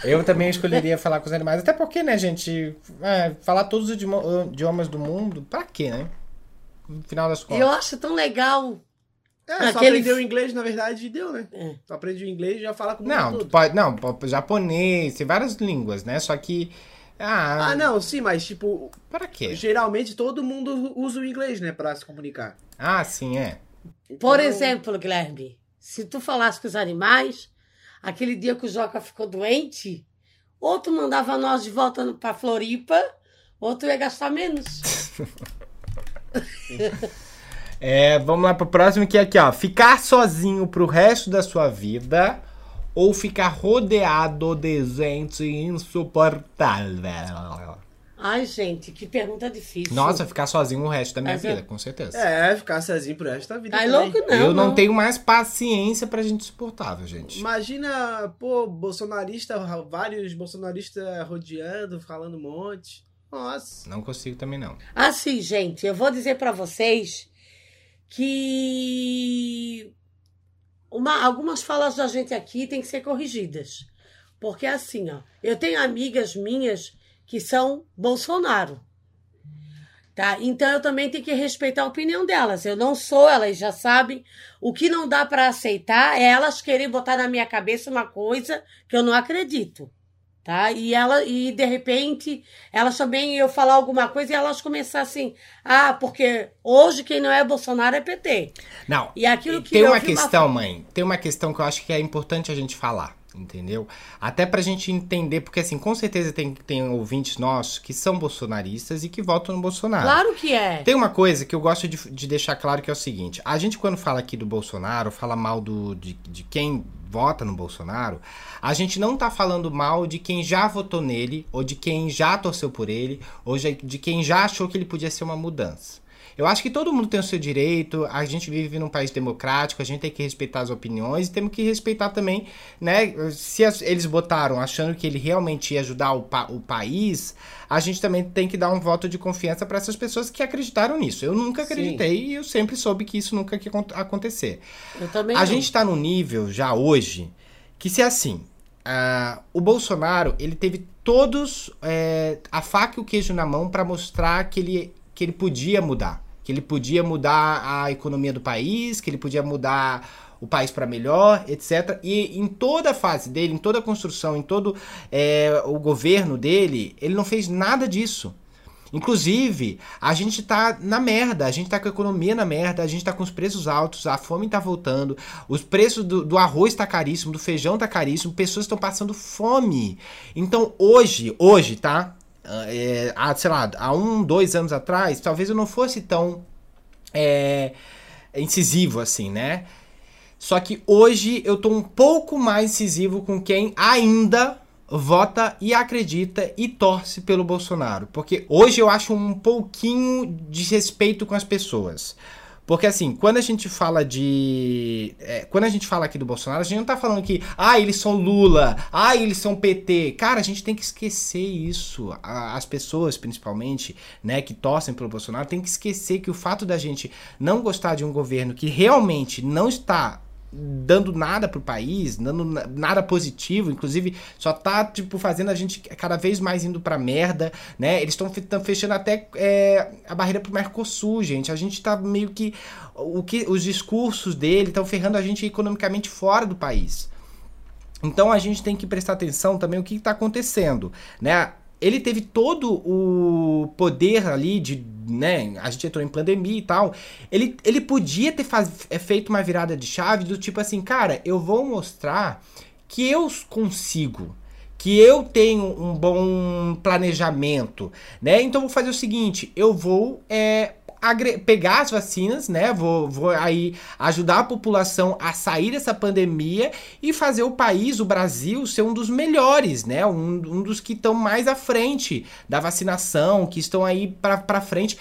Eu também escolheria falar com os animais. Até porque, né, gente? é, falar todos os idiomas do mundo, pra quê, né? No final das contas. eu acho tão legal. É, só Aquele- aprender o inglês, na verdade, deu, né? É. Tu aprende o inglês e já fala com o Não, mundo tu todo. pode, não, po- japonês, tem várias línguas, né? Só que. Ah, Ah, não, sim, mas tipo, Para quê? geralmente todo mundo usa o inglês, né, pra se comunicar. Ah, sim, é. Por Então, exemplo, Guilherme, se tu falasse com os animais, aquele dia que o Joca ficou doente, outro mandava nós de volta pra Floripa, outro ia gastar menos. É, vamos lá pro próximo que é aqui, ó. Ficar sozinho pro resto da sua vida ou ficar rodeado de gente insuportável. Ai, gente, que pergunta difícil. Nossa, ficar sozinho o resto da minha Essa- vida, com certeza. É, ficar sozinho pro resto da vida. Tá também. louco, não. eu não, tenho mais paciência pra gente insuportável, gente. Imagina, pô, bolsonarista, vários bolsonaristas rodeando, falando um monte. Nossa. Não consigo também, não. Assim, gente, eu vou dizer pra vocês que uma- algumas falas da gente aqui têm que ser corrigidas. Porque assim, ó, eu tenho amigas minhas que são Bolsonaro. Tá? Então eu também tenho que respeitar a opinião delas. Eu não sou, elas já sabem. O que não dá pra aceitar é elas querem botar na minha cabeça uma coisa que eu não acredito. Tá? E ela e de repente elas também eu falar alguma coisa e elas começar assim: "Ah, porque hoje quem não é Bolsonaro é PT". Não. E aquilo que tem eu uma vi uma- questão, mãe. Tem uma questão que eu acho que é importante a gente falar, entendeu? Até pra gente entender, porque assim, com certeza tem, tem ouvintes nossos que são bolsonaristas e que votam no Bolsonaro. Claro que é. Tem uma coisa que eu gosto de, de deixar claro que é o seguinte: a gente, quando fala aqui do Bolsonaro, fala mal do, de, de quem vota no Bolsonaro, a gente não tá falando mal de quem já votou nele, ou de quem já torceu por ele, ou de de quem já achou que ele podia ser uma mudança. Eu acho que todo mundo tem o seu direito, a gente vive num país democrático, a gente tem que respeitar as opiniões e temos que respeitar também, né? Se as- eles botaram achando que ele realmente ia ajudar o, pa- o país, a gente também tem que dar um voto de confiança para essas pessoas que acreditaram nisso. Eu nunca Sim. acreditei e eu sempre soube que isso nunca ia acon- acontecer. Eu também A não. gente tá num nível já hoje que se é assim, ah, o Bolsonaro ele teve todos é, a faca e o queijo na mão para mostrar que ele, que ele podia mudar, que ele podia mudar a economia do país, que ele podia mudar o país para melhor, etc. E em toda a fase dele, em toda a construção, em todo é, o governo dele, ele não fez nada disso. Inclusive, a gente tá na merda, a gente tá com a economia na merda, a gente tá com os preços altos, a fome tá voltando, os preços do, do arroz tá caríssimo, do feijão tá caríssimo, pessoas estão passando fome. Então, hoje, hoje, tá? Ah, é, há, sei lá, há um, dois anos atrás, talvez eu não fosse tão é, incisivo assim, né? Só que hoje eu tô um pouco mais incisivo com quem ainda vota e acredita e torce pelo Bolsonaro. Porque hoje eu acho um pouquinho de respeito com as pessoas. Porque assim, quando a gente fala de. é, quando a gente fala aqui do Bolsonaro, a gente não tá falando que, ah, eles são Lula, ah, eles são PT. Cara, a gente tem que esquecer isso. As pessoas, principalmente, né, que torcem pelo Bolsonaro, tem que esquecer que o fato da gente não gostar de um governo que realmente não está dando nada pro país, dando na- nada positivo, inclusive só tá, tipo, fazendo a gente cada vez mais indo pra merda, né? Eles estão fechando até é, a barreira pro Mercosul, gente. A gente tá meio que. O que os discursos dele estão ferrando a gente economicamente fora do país. Então a gente tem que prestar atenção também o que está acontecendo, né? Ele teve todo o poder ali de, né? A gente entrou em pandemia e tal. Ele, ele podia ter faz, é, feito uma virada de chave do tipo assim, cara, eu vou mostrar que eu consigo, que eu tenho um bom planejamento, né? Então vou fazer o seguinte, eu vou é, pegar as vacinas, né? Vou, vou aí ajudar a população a sair dessa pandemia e fazer o país, o Brasil, ser um dos melhores, né? Um, um dos que estão mais à frente da vacinação, que estão aí pra frente.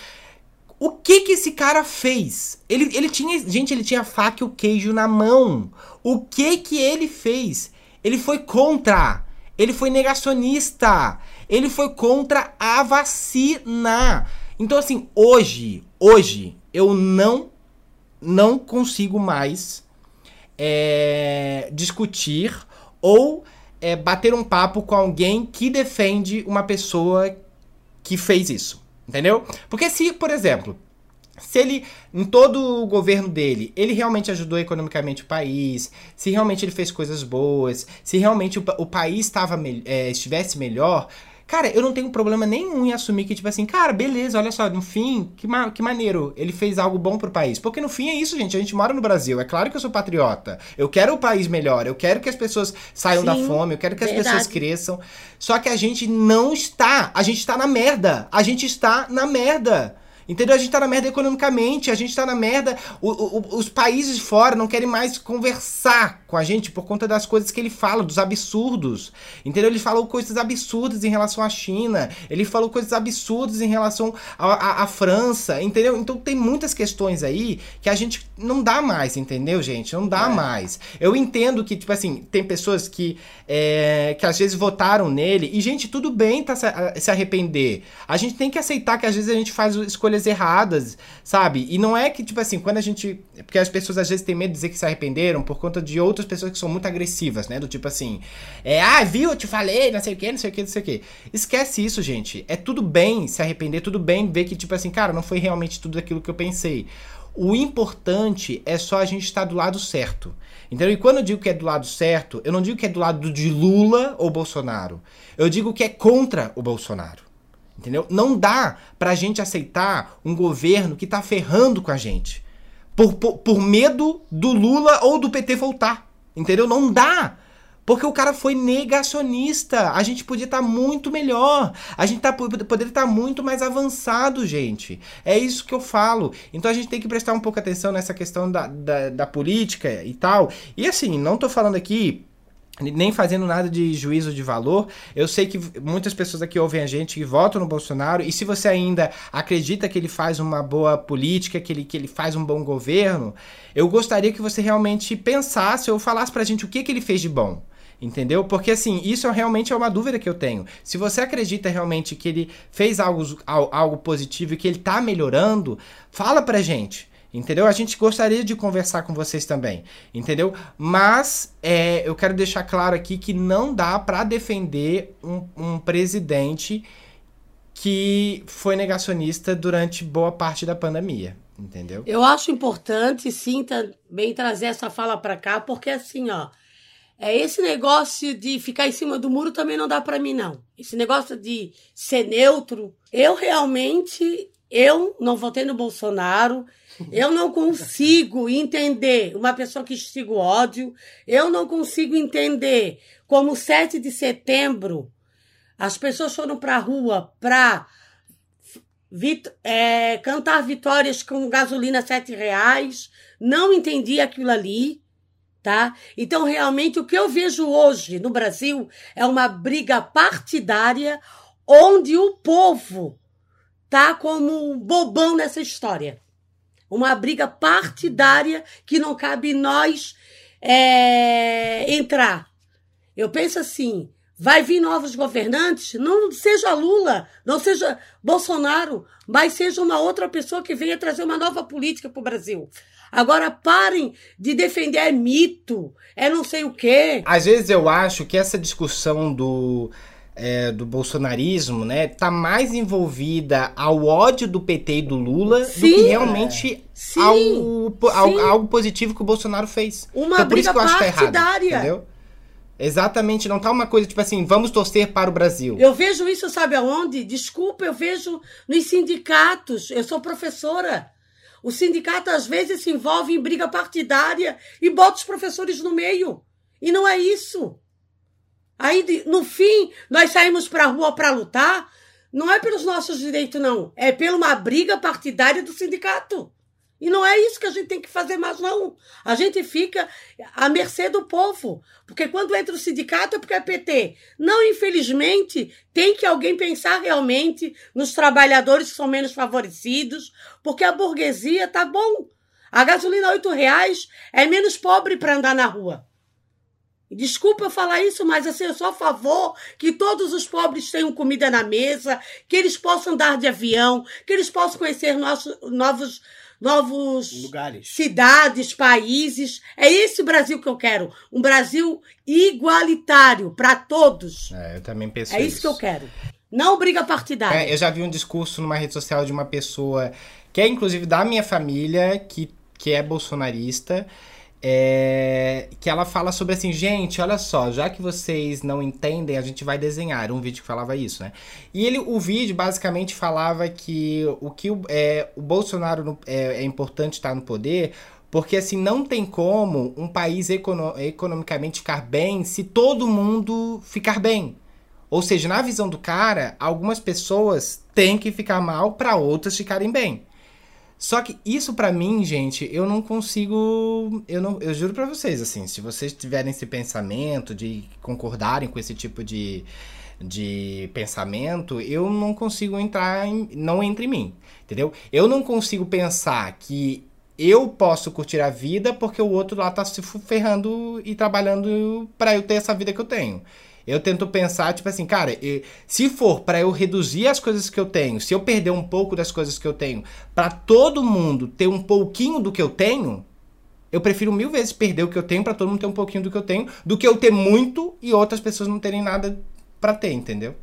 O que que esse cara fez? Ele, ele tinha, gente, ele tinha faca e o queijo na mão. O que que ele fez? Ele foi contra. Ele foi negacionista. Ele foi contra a vacina. Então assim, hoje, hoje eu não não consigo mais é, discutir ou é, bater um papo com alguém que defende uma pessoa que fez isso. Entendeu? Porque se, por exemplo, se ele, em todo o governo dele, ele realmente ajudou economicamente o país, se realmente ele fez coisas boas, se realmente o, o país tava, é, estivesse melhor, Cara, eu não tenho problema nenhum em assumir que, tipo assim, cara, beleza, olha só, no fim, que, ma que maneiro, ele fez algo bom pro país. Porque no fim é isso, gente, a gente mora no Brasil, é claro que eu sou patriota. Eu quero o país melhor, eu quero que as pessoas saiam da Sim, fome, eu quero que as verdade. pessoas cresçam. Só que a gente não está, a gente está na merda. A gente está na merda. Entendeu? A gente tá na merda economicamente, a gente tá na merda. o- o- os países de fora não querem mais conversar com a gente por conta das coisas que ele fala, dos absurdos. Entendeu? Ele falou coisas absurdas em relação à China, ele falou coisas absurdas em relação à, França, entendeu? Então tem muitas questões aí que a gente não dá mais, entendeu, gente? Não dá mais. Eu entendo que, tipo assim, tem pessoas que, é, que às vezes votaram nele, e, gente, tudo bem tá se, arrepender. A gente tem que aceitar que às vezes a gente faz escolhas erradas, sabe? E não é que, tipo assim, quando a gente. Porque as pessoas às vezes têm medo de dizer que se arrependeram por conta de outras pessoas que são muito agressivas, né? Do tipo assim, é, ah, viu, eu te falei, não sei o que, não sei o que, não sei o que. Esquece isso, gente. É tudo bem se arrepender, tudo bem ver que, tipo assim, cara, não foi realmente tudo aquilo que eu pensei. O importante é só a gente estar do lado certo. Entendeu? E quando eu digo que é do lado certo, eu não digo que é do lado de Lula ou Bolsonaro. Eu digo que é contra o Bolsonaro. Entendeu? Não dá pra gente aceitar um governo que tá ferrando com a gente. Por, por, por medo do Lula ou do PT voltar. Entendeu? Não dá. Porque o cara foi negacionista. A gente podia estar muito melhor. A gente tá, poderia estar muito mais avançado, gente. É isso que eu falo. Então a gente tem que prestar um pouco atenção nessa questão da, da, da política e tal. E assim, não tô falando aqui nem fazendo nada de juízo de valor. Eu sei que muitas pessoas aqui ouvem a gente que votam no Bolsonaro, e se você ainda acredita que ele faz uma boa política, que ele, que ele faz um bom governo, eu gostaria que você realmente pensasse ou falasse pra gente o que, que ele fez de bom. Entendeu? Porque assim, isso é realmente é uma dúvida que eu tenho. Se você acredita realmente que ele fez algo, algo positivo e que ele tá melhorando, fala pra gente. Entendeu? A gente gostaria de conversar com vocês também, entendeu? Mas é, eu quero deixar claro aqui que não dá para defender um, um, presidente que foi negacionista durante boa parte da pandemia, entendeu? Eu acho importante, sim, também trazer essa fala para cá, porque assim, ó, é esse negócio de ficar em cima do muro também não dá para mim não. Esse negócio de ser neutro, eu realmente eu não votei no Bolsonaro, eu não consigo entender uma pessoa que instiga o ódio, eu não consigo entender como 7 de setembro as pessoas foram para a rua para vit é, cantar vitórias com gasolina sete reais, não entendi aquilo ali, tá? Então, realmente, o que eu vejo hoje no Brasil é uma briga partidária onde o povo tá como um bobão nessa história. Uma briga partidária que não cabe nós é, entrar. Eu penso assim: vai vir novos governantes, não seja Lula, não seja Bolsonaro, mas seja uma outra pessoa que venha trazer uma nova política para o Brasil. Agora parem de defender é mito, é não sei o quê. Às vezes eu acho que essa discussão do é, do bolsonarismo, né, tá mais envolvida ao ódio do PT e do Lula Sim. do que realmente Sim. ao, ao- algo positivo que o Bolsonaro fez. Uma então, por isso briga que eu acho que tá errado, partidária. entendeu? Exatamente, não tá uma coisa tipo assim, vamos torcer para o Brasil. Eu vejo isso, sabe aonde? Desculpa, eu vejo nos sindicatos. Eu sou professora. O sindicato às vezes se envolve em briga partidária e bota os professores no meio. E não é isso. Aí, no fim, nós saímos para a rua para lutar. Não é pelos nossos direitos, não. É pela uma briga partidária do sindicato. E não é isso que a gente tem que fazer mais, não. A gente fica à mercê do povo. Porque quando entra o sindicato é porque é PT. Não, infelizmente, tem que alguém pensar realmente nos trabalhadores que são menos favorecidos, porque a burguesia tá bom. A gasolina 8 reais é menos pobre para andar na rua. Desculpa eu falar isso, mas assim, eu sou a favor que todos os pobres tenham comida na mesa, que eles possam andar de avião, que eles possam conhecer nossos, novos, novos Lugares. cidades, países. É esse Brasil que eu quero. Um Brasil igualitário para todos. É, eu também penso É isso que eu quero. Não briga partidária. É, eu já vi um discurso numa rede social de uma pessoa que é inclusive da minha família, que, que é bolsonarista, é, que ela fala sobre assim, gente, olha só, já que vocês não entendem, a gente vai desenhar. Um vídeo que falava isso, né? E ele, o vídeo basicamente falava que o que o, é, o Bolsonaro no- é, é importante estar no poder porque assim, não tem como um país econo- economicamente ficar bem se todo mundo ficar bem. Ou seja, na visão do cara, algumas pessoas têm que ficar mal para outras ficarem bem. Só que isso pra mim, gente, eu não consigo, eu não, eu juro pra vocês assim, se vocês tiverem esse pensamento de concordarem com esse tipo de de pensamento, eu não consigo entrar em, não entra em mim, entendeu? Eu não consigo pensar que eu posso curtir a vida porque o outro lá tá se ferrando e trabalhando pra eu ter essa vida que eu tenho. Eu tento pensar, tipo assim, cara, se for pra eu reduzir as coisas que eu tenho, se eu perder um pouco das coisas que eu tenho, pra todo mundo ter um pouquinho do que eu tenho, eu prefiro mil vezes perder o que eu tenho pra todo mundo ter um pouquinho do que eu tenho, do que eu ter muito e outras pessoas não terem nada pra ter, entendeu?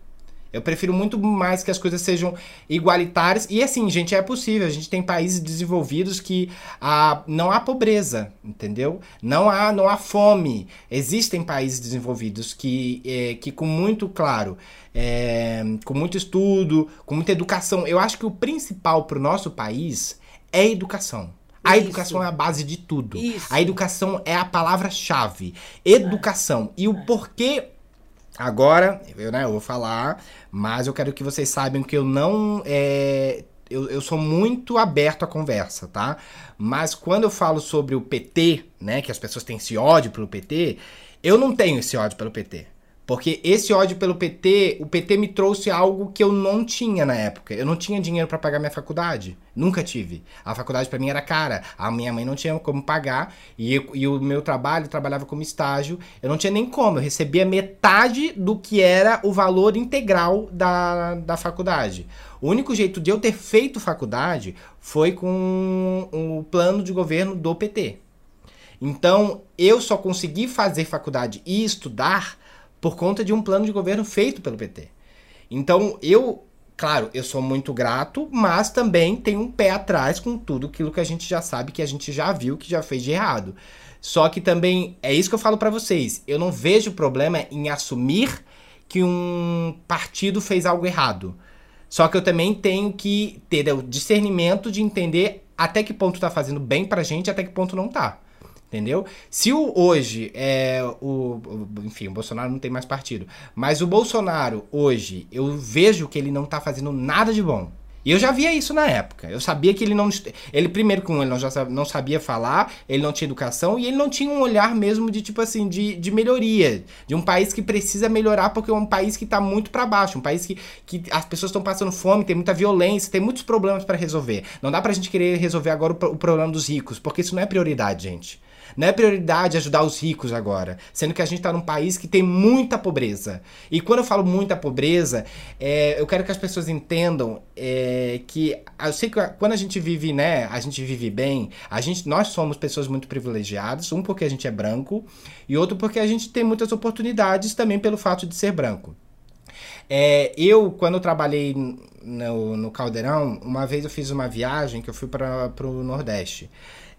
Eu prefiro muito mais que as coisas sejam igualitárias. E assim, gente, é possível. A gente tem países desenvolvidos que ah, não há pobreza, entendeu? Não há, não há fome. Existem países desenvolvidos que, eh, que com muito claro, eh, com muito estudo, com muita educação. Eu acho que o principal para o nosso país é a educação. A Isso. educação é a base de tudo. Isso. A educação é a palavra-chave. Educação. E o porquê Agora, eu, né, eu vou falar, mas eu quero que vocês saibam que eu não. É, eu, eu sou muito aberto à conversa, tá? Mas quando eu falo sobre o PT, né, que as pessoas têm esse ódio pelo PT, eu não tenho esse ódio pelo PT. Porque esse ódio pelo PT, o PT me trouxe algo que eu não tinha na época. Eu não tinha dinheiro pra pagar minha faculdade. Nunca tive. A faculdade pra mim era cara. A minha mãe não tinha como pagar. E, eu- e o meu trabalho, eu trabalhava como estágio. Eu não tinha nem como. Eu recebia metade do que era o valor integral da, da faculdade. O único jeito de eu ter feito faculdade foi com o plano de governo do PT. Então, eu só consegui fazer faculdade e estudar por conta de um plano de governo feito pelo PT. Então, eu, claro, eu sou muito grato, mas também tenho um pé atrás com tudo aquilo que a gente já sabe, que a gente já viu, que já fez de errado. Só que também, é isso que eu falo pra vocês, eu não vejo problema em assumir que um partido fez algo errado. Só que eu também tenho que ter o discernimento de entender até que ponto tá fazendo bem pra gente até que ponto não tá. Entendeu? Se o, hoje é o, Enfim, o Bolsonaro não tem mais partido. Mas o Bolsonaro, hoje, eu vejo que ele não tá fazendo nada de bom. E eu já via isso na época. Eu sabia que ele não. Ele, primeiro, com ele não, já não sabia falar, ele não tinha educação e ele não tinha um olhar mesmo de, tipo assim, de, de melhoria. De um país que precisa melhorar porque é um país que tá muito pra baixo. Um país que, que as pessoas estão passando fome, tem muita violência, tem muitos problemas pra resolver. Não dá pra gente querer resolver agora o, o problema dos ricos, porque isso não é prioridade, gente. Não é prioridade ajudar os ricos agora, sendo que a gente está num país que tem muita pobreza. E quando eu falo muita pobreza, é, eu quero que as pessoas entendam é, que eu sei que quando a gente vive, né, a gente vive bem, a gente, nós somos pessoas muito privilegiadas, um porque a gente é branco e outro porque a gente tem muitas oportunidades também pelo fato de ser branco. É, eu, quando eu trabalhei no, no Caldeirão, uma vez eu fiz uma viagem que eu fui para o Nordeste.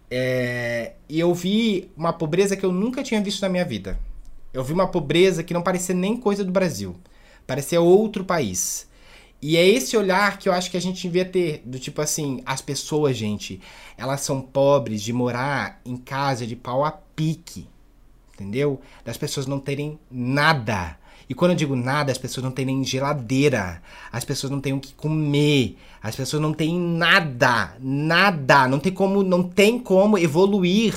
É, e eu vi uma pobreza que eu nunca tinha visto na minha vida. Eu vi uma pobreza que não parecia nem coisa do Brasil. Parecia outro país. E é esse olhar que eu acho que a gente devia ter. Do tipo assim, as pessoas, gente, elas são pobres de morar em casa de pau a pique entendeu? Das pessoas não terem nada. E quando eu digo nada, as pessoas não terem geladeira, as pessoas não têm o que comer, as pessoas não têm nada, nada, não tem como, não tem como evoluir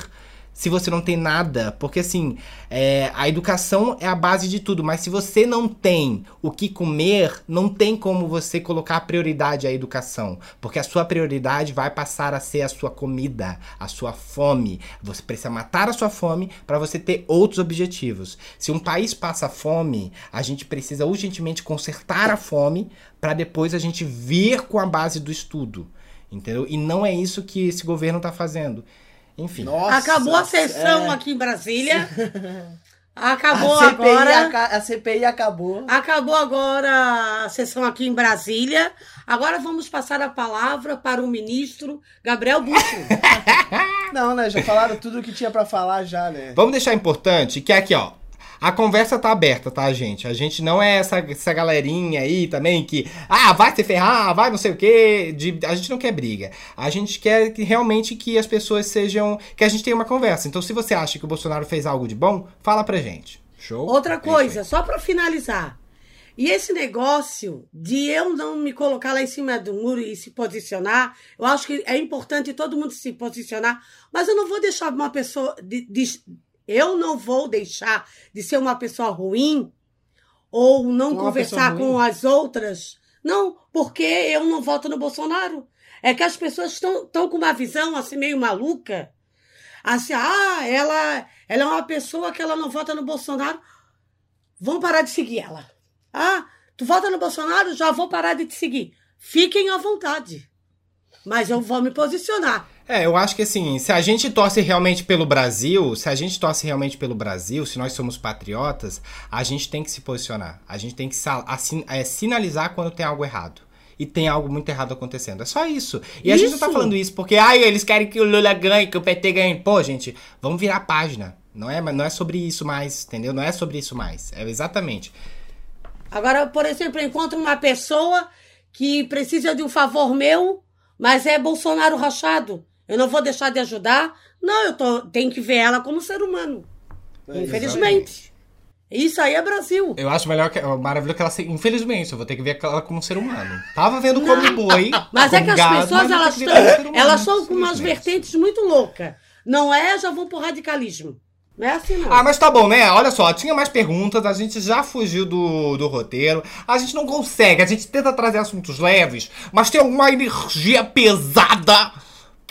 se você não tem nada, porque assim, é, a educação é a base de tudo, mas se você não tem o que comer, não tem como você colocar prioridade à educação, porque a sua prioridade vai passar a ser a sua comida, a sua fome. Você precisa matar a sua fome para você ter outros objetivos. Se um país passa fome, a gente precisa urgentemente consertar a fome para depois a gente vir com a base do estudo, entendeu? E não é isso que esse governo está fazendo. Enfim. Nossa, Acabou a sessão é. aqui em Brasília. Acabou a CPI, agora. aca- a CPI acabou. Acabou agora a sessão aqui em Brasília. Agora vamos passar a palavra para o ministro Gabriel Bucho. Não, né? Já falaram tudo o que tinha pra falar já, né? Vamos deixar importante que aqui, ó. A conversa tá aberta, tá, gente? A gente não é essa, essa galerinha aí também que, ah, vai se ferrar, vai não sei o quê. De, a gente não quer briga. A gente quer que, realmente que as pessoas sejam. que a gente tenha uma conversa. Então, se você acha que o Bolsonaro fez algo de bom, fala pra gente. Show? Outra É coisa, só para finalizar. E esse negócio de eu não me colocar lá em cima do muro e se posicionar, eu acho que é importante todo mundo se posicionar, mas eu não vou deixar uma pessoa. De, de- eu não vou deixar de ser uma pessoa ruim ou não Uma conversar com as outras. Não, porque eu não voto no Bolsonaro. É que as pessoas estão com uma visão assim meio maluca. Assim, ah, ela, ela é uma pessoa que ela não vota no Bolsonaro. Vamos parar de seguir ela. Ah, tu vota no Bolsonaro? Já vou parar de te seguir. Fiquem à vontade. Mas eu vou me posicionar. É, eu acho que assim, se a gente torce realmente pelo Brasil, se a gente torce realmente pelo Brasil, se nós somos patriotas, a gente tem que se posicionar. A gente tem que assin- é, sinalizar quando tem algo errado. E tem algo muito errado acontecendo. É só isso. E a gente não tá Isso. falando isso porque, ai, eles querem que o Lula ganhe, que o PT ganhe. Pô, gente, vamos virar a página. Não é, não é sobre isso mais, entendeu? Não é sobre isso mais. É exatamente. Agora, por exemplo, eu encontro uma pessoa que precisa de um favor meu, mas é Bolsonaro rachado. Eu não vou deixar de ajudar. Não, eu tô, tenho que ver ela como ser humano. Infelizmente. Isso aí é Brasil. Eu acho melhor que. Maravilhoso que ela se. Infelizmente, eu vou ter que ver ela como ser humano. Tava vendo como boi. Mas é que as gado, pessoas, elas estão, humano, elas estão com umas vertentes muito loucas. Não é, já vão pro radicalismo. Não é assim, não. Ah, mas tá bom, né? Olha só, tinha mais perguntas, a gente já fugiu do, do roteiro. A gente não consegue, a gente tenta trazer assuntos leves, mas tem uma energia pesada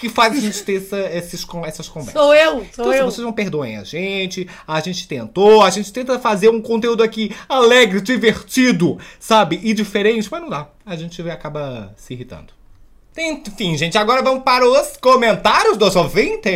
que faz a gente ter essa- esses, essas conversas. Sou eu, sou Então, se eu. vocês não perdoem a gente, a gente tentou, a gente tenta fazer um conteúdo aqui alegre, divertido, sabe? E diferente, mas não dá. A gente acaba se irritando. Enfim, gente, agora vamos para os comentários dos ouvintes.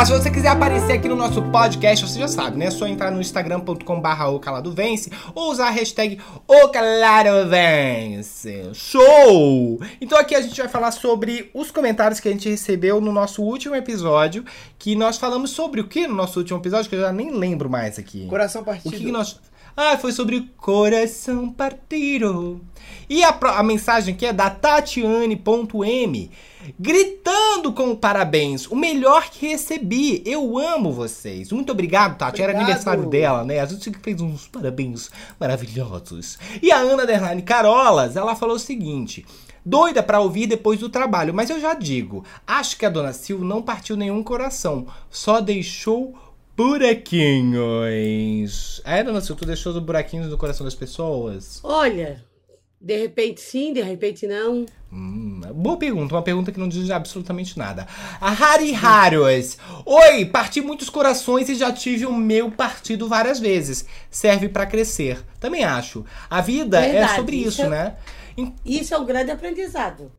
Ó, se você quiser aparecer aqui no nosso podcast, você já sabe, né? É só entrar no instagram.com barra o calado vence ou usar a hashtag o calado vence. Show! Então aqui a gente vai falar sobre os comentários que a gente recebeu no nosso último episódio, que nós falamos sobre o que no nosso último episódio, que eu já nem lembro mais aqui. Coração O partido. que, que nós. Ah, foi sobre o coração partido. E a, a mensagem aqui é da Tatiane.m, gritando com parabéns. O melhor que recebi. Eu amo vocês. Muito obrigado, Tati. Era Obrigado. aniversário dela, né? A gente fez uns parabéns maravilhosos. E a Ana Derlane Carolas, ela falou o seguinte. Doida pra ouvir depois do trabalho, mas eu já digo, acho que a dona Sil não partiu nenhum coração, só deixou buraquinhos. É, dona Sil, tu deixou os buraquinhos no coração das pessoas? Olha, de repente sim, de repente não. Hum, boa pergunta, uma pergunta que não diz absolutamente nada. A Hari Haros. Oi, parti muitos corações e já tive o meu partido várias vezes. Serve pra crescer. Também acho. A vida é Verdade, sobre isso isso, é- né? Isso é um grande aprendizado.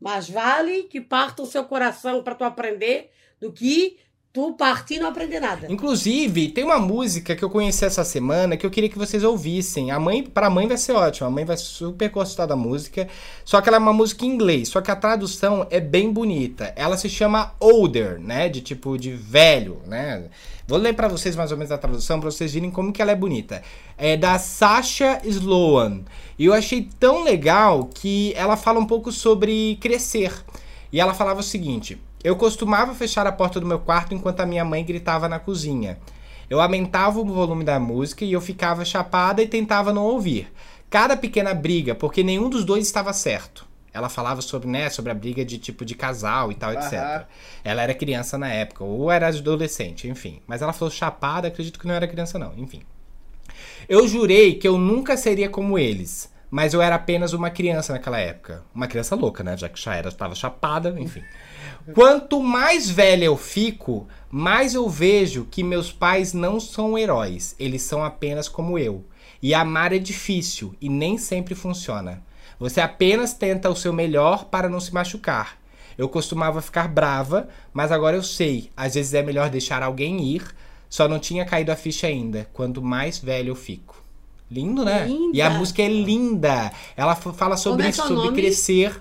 Mas vale que parta o seu coração para tu aprender do que tu partir e não aprender nada. Inclusive, tem uma música que eu conheci essa semana que eu queria que vocês ouvissem. A mãe, pra mãe vai ser ótima. A mãe vai super gostar da música. Só que ela é uma música em inglês. Só que a tradução é bem bonita. Ela se chama Older, né? De tipo de velho, né? Vou ler pra vocês mais ou menos a tradução pra vocês verem como que ela é bonita. É da Sasha Sloan. E eu achei tão legal que ela fala um pouco sobre crescer. E ela falava o seguinte: Eu costumava fechar a porta do meu quarto enquanto a minha mãe gritava na cozinha. Eu aumentava o volume da música e eu ficava chapada e tentava não ouvir. Cada pequena briga, porque nenhum dos dois estava certo. Ela falava sobre, né, sobre a briga de tipo de casal e tal, etc. Aham. Ela era criança na época, ou era adolescente, enfim. Mas ela falou chapada, acredito que não era criança, não, enfim. Eu jurei que eu nunca seria como eles, mas eu era apenas uma criança naquela época. Uma criança louca, né? Já que já era, estava chapada, enfim. Quanto mais velha eu fico, mais eu vejo que meus pais não são heróis, eles são apenas como eu. E amar é difícil e nem sempre funciona. Você apenas tenta o seu melhor para não se machucar. Eu costumava ficar brava, mas agora eu sei. Às vezes é melhor deixar alguém ir. Só não tinha caído a ficha ainda. Quanto mais velho eu fico. Lindo, né? Linda. E a música é linda. Ela fala sobre é isso, sobre nome? crescer.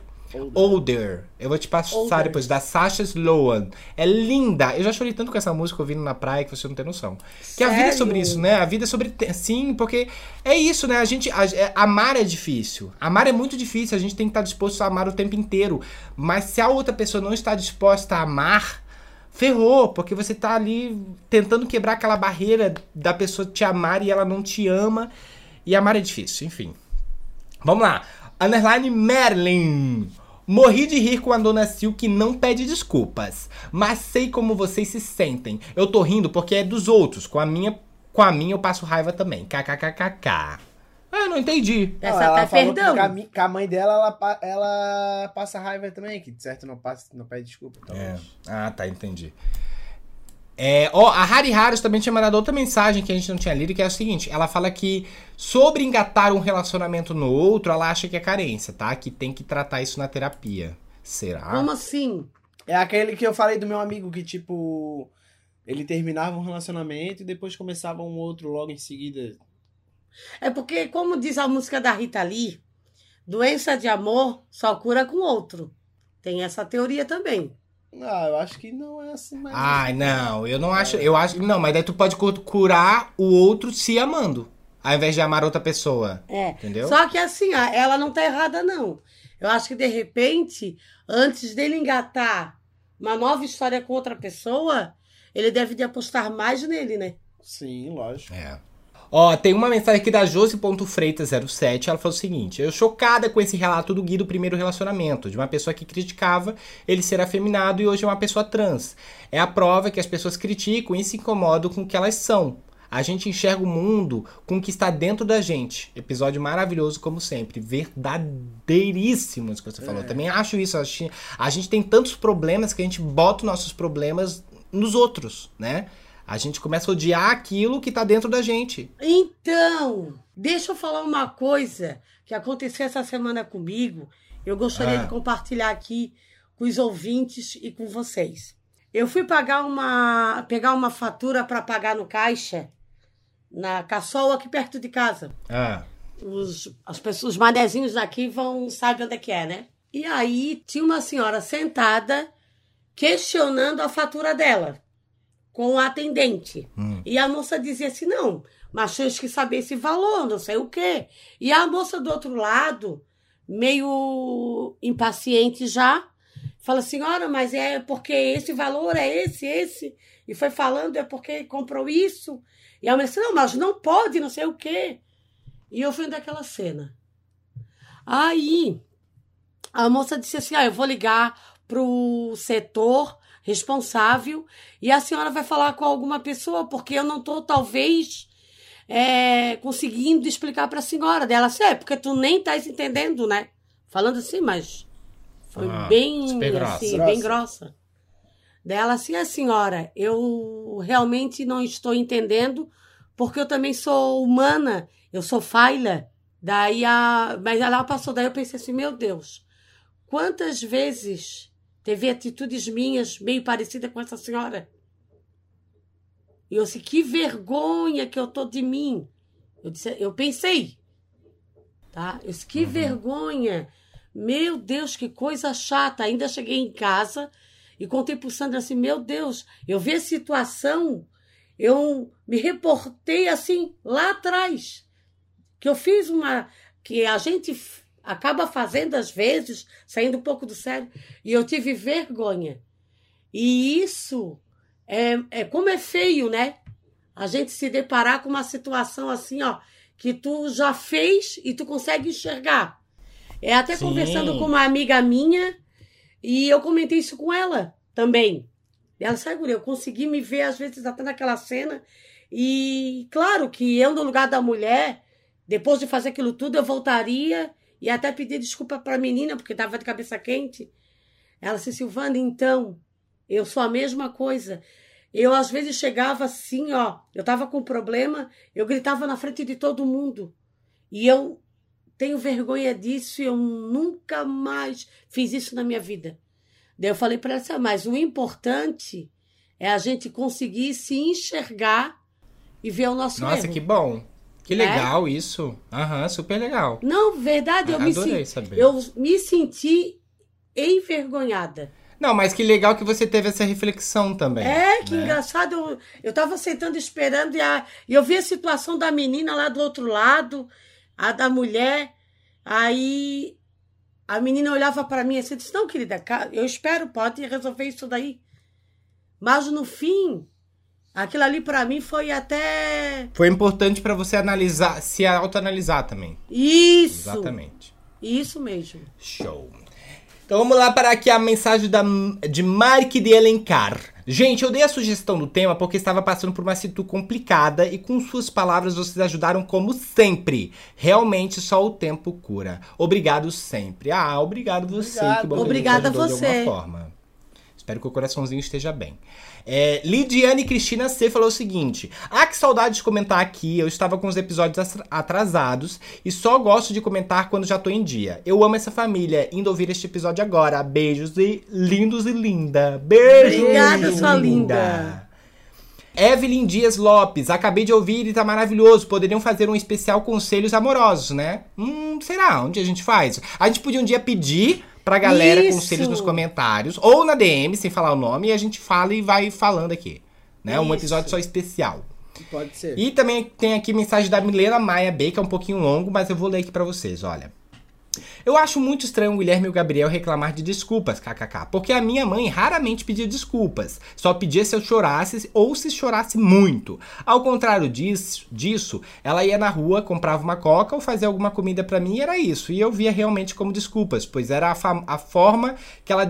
Older. Eu vou te passar Older. depois, da Sasha Sloan. É linda. Eu já chorei tanto com essa música ouvindo na praia que você não tem noção. Que a vida é Sério? sobre isso, né? A vida é sobre. Sim, porque é isso, né? A gente. a- é- amar é difícil. Amar é muito difícil. A gente tem que estar disposto a amar o tempo inteiro. Mas se a outra pessoa não está disposta a amar. Ferrou, porque você tá ali tentando quebrar aquela barreira da pessoa te amar e ela não te ama. E amar é difícil, enfim. Vamos lá. Underline Merlin. Morri de rir com a dona Sil que não pede desculpas. Mas sei como vocês se sentem. Eu tô rindo porque é dos outros. Com a minha, com a minha eu passo raiva também. KKKKK. Ah, não entendi. Não, ela até falou perdão. que com a, mi- com a mãe dela, ela, ela passa raiva também, que de certo não, passa, não pede desculpa. Então. É. Ah, tá, entendi. É, ó, a Hari Harris também tinha mandado outra mensagem que a gente não tinha lido, que é o seguinte: ela fala que sobre engatar um relacionamento no outro, ela acha que é carência, tá? Que tem que tratar isso na terapia. Será? Como assim? É aquele que eu falei do meu amigo que, tipo, ele terminava um relacionamento e depois começava um outro logo em seguida. É porque, como diz a música da Rita Lee, doença de amor só cura com outro. Tem essa teoria também. Ah, eu acho que não é assim mais. Ai, não, eu não acho. Eu acho. Não, mas daí tu pode cu- curar o outro se amando. Ao invés de amar outra pessoa. É. Entendeu? Só que assim, ó, ela não tá errada, não. Eu acho que de repente, antes dele engatar uma nova história com outra pessoa, ele deve de apostar mais nele, né? Sim, lógico. É. Ó, tem uma mensagem aqui da Josi.freitas07. Ela falou o seguinte: Eu chocada com esse relato do Gui do primeiro relacionamento, de uma pessoa que criticava ele ser afeminado e hoje é uma pessoa trans. É a prova que as pessoas criticam e se incomodam com o que elas são. A gente enxerga o mundo com o que está dentro da gente. Episódio maravilhoso, como sempre. Verdadeiríssimo isso que você falou. Também acho isso. A gente, a gente tem tantos problemas que a gente bota os nossos problemas nos outros, né? A gente começa a odiar aquilo que tá dentro da gente. Então, deixa eu falar uma coisa que aconteceu essa semana comigo. Eu gostaria Ah. de compartilhar aqui com os ouvintes e com vocês. Eu fui pagar uma, pegar uma fatura para pagar no caixa na Caçol aqui perto de casa. Ah, Os, as pessoas, os manezinhos daqui vão saber onde é que é, né? E aí tinha uma senhora sentada questionando a fatura dela com o atendente. E a moça dizia assim: não, mas tens que saber esse valor, não sei o quê. E a moça do outro lado, meio impaciente já, fala: senhora, mas é porque esse valor é esse, esse. E foi falando: é porque comprou isso. E a mulher disse: não, mas não pode, não sei o quê. E eu fui daquela cena. Aí a moça disse assim: ah, eu vou ligar pro setor responsável e a senhora vai falar com alguma pessoa, porque eu não estou, talvez, é, conseguindo explicar para a senhora dela. Assim, é, porque tu nem estás entendendo, né? Falando assim, mas foi Ah, bem, grossa. assim, Grossa. bem grossa. Dela assim, a senhora, eu realmente não estou entendendo, porque eu também sou humana, eu sou falha. Daí a. Mas ela passou, daí eu pensei assim, meu Deus, quantas vezes teve atitudes minhas meio parecidas com essa senhora? E eu disse, que vergonha que eu tô de mim. Eu, disse, eu pensei, tá? Eu disse, que vergonha. Meu Deus, que coisa chata. Ainda cheguei em casa e contei pro Sandra assim, meu Deus, eu vi a situação, eu me reportei assim lá atrás. Que eu fiz uma. que a gente acaba fazendo às vezes, saindo um pouco do sério, e eu tive vergonha. E isso é, é como é feio, né? A gente se deparar com uma situação assim, ó, que tu já fez e tu consegue enxergar. É até Sim. conversando com uma amiga minha e eu comentei isso com ela também. E ela sabe, eu consegui me ver às vezes até naquela cena e claro que eu no lugar da mulher, depois de fazer aquilo tudo, eu voltaria e até pedir desculpa para a menina porque estava de cabeça quente. Ela disse, Silvana, então, eu sou a mesma coisa. Eu, às vezes, chegava assim, ó. Eu tava com problema, eu gritava na frente de todo mundo. E eu tenho vergonha disso e eu nunca mais fiz isso na minha vida. Daí eu falei para ela, mas o importante é a gente conseguir se enxergar e ver o nosso Nossa, erro. que bom. Que Né? legal isso. Aham, super legal. Não, verdade, eu me, sen- saber. eu me senti envergonhada. Não, mas que legal que você teve essa reflexão também. É, que né? engraçado. Eu, eu tava sentando esperando e, a- e eu vi a situação da menina lá do outro lado, a da mulher. Aí a menina olhava para mim assim e disse: Não, querida, eu espero, pode resolver isso daí. Mas no fim, aquilo ali para mim foi até. Foi importante pra você analisar, se autoanalisar também. Isso! Exatamente. Isso mesmo. Show. Então vamos lá para aqui a mensagem da, de Mark de Elencar. Gente, eu dei a sugestão do tema porque estava passando por uma situação complicada e com suas palavras vocês ajudaram como sempre. Realmente só o tempo cura. Obrigado sempre. Ah, obrigado você. Obrigado. Que bom que a gente Obrigada ajudou de você. alguma forma. Espero que o coraçãozinho esteja bem. É, Lidiane Cristina C falou o seguinte: Ah, que saudade de comentar aqui. Eu estava com os episódios as- atrasados e só gosto de comentar quando já tô em dia. Eu amo essa família, indo ouvir este episódio agora. Beijos e lindos e linda. Beijo! Obrigada, sua linda. Evelyn Dias Lopes, acabei de ouvir e tá maravilhoso. Poderiam fazer um especial conselhos amorosos, né? Hum, será? Onde a gente faz? A gente podia um dia pedir pra galera Isso. conselhos nos comentários, ou na DM, sem falar o nome, e a gente fala e vai falando aqui. Né? Um episódio só especial. Pode ser. E também tem aqui mensagem da Milena Maia B, que é um pouquinho longo, mas eu vou ler aqui pra vocês, olha. Eu acho muito estranho o Guilherme e o Gabriel reclamar de desculpas, kkk, porque a minha mãe raramente pedia desculpas, só pedia se eu chorasse ou se chorasse muito. Ao contrário disso, disso ela ia na rua, comprava uma coca ou fazia alguma comida pra mim e era isso, e eu via realmente como desculpas, pois era a, a forma que ela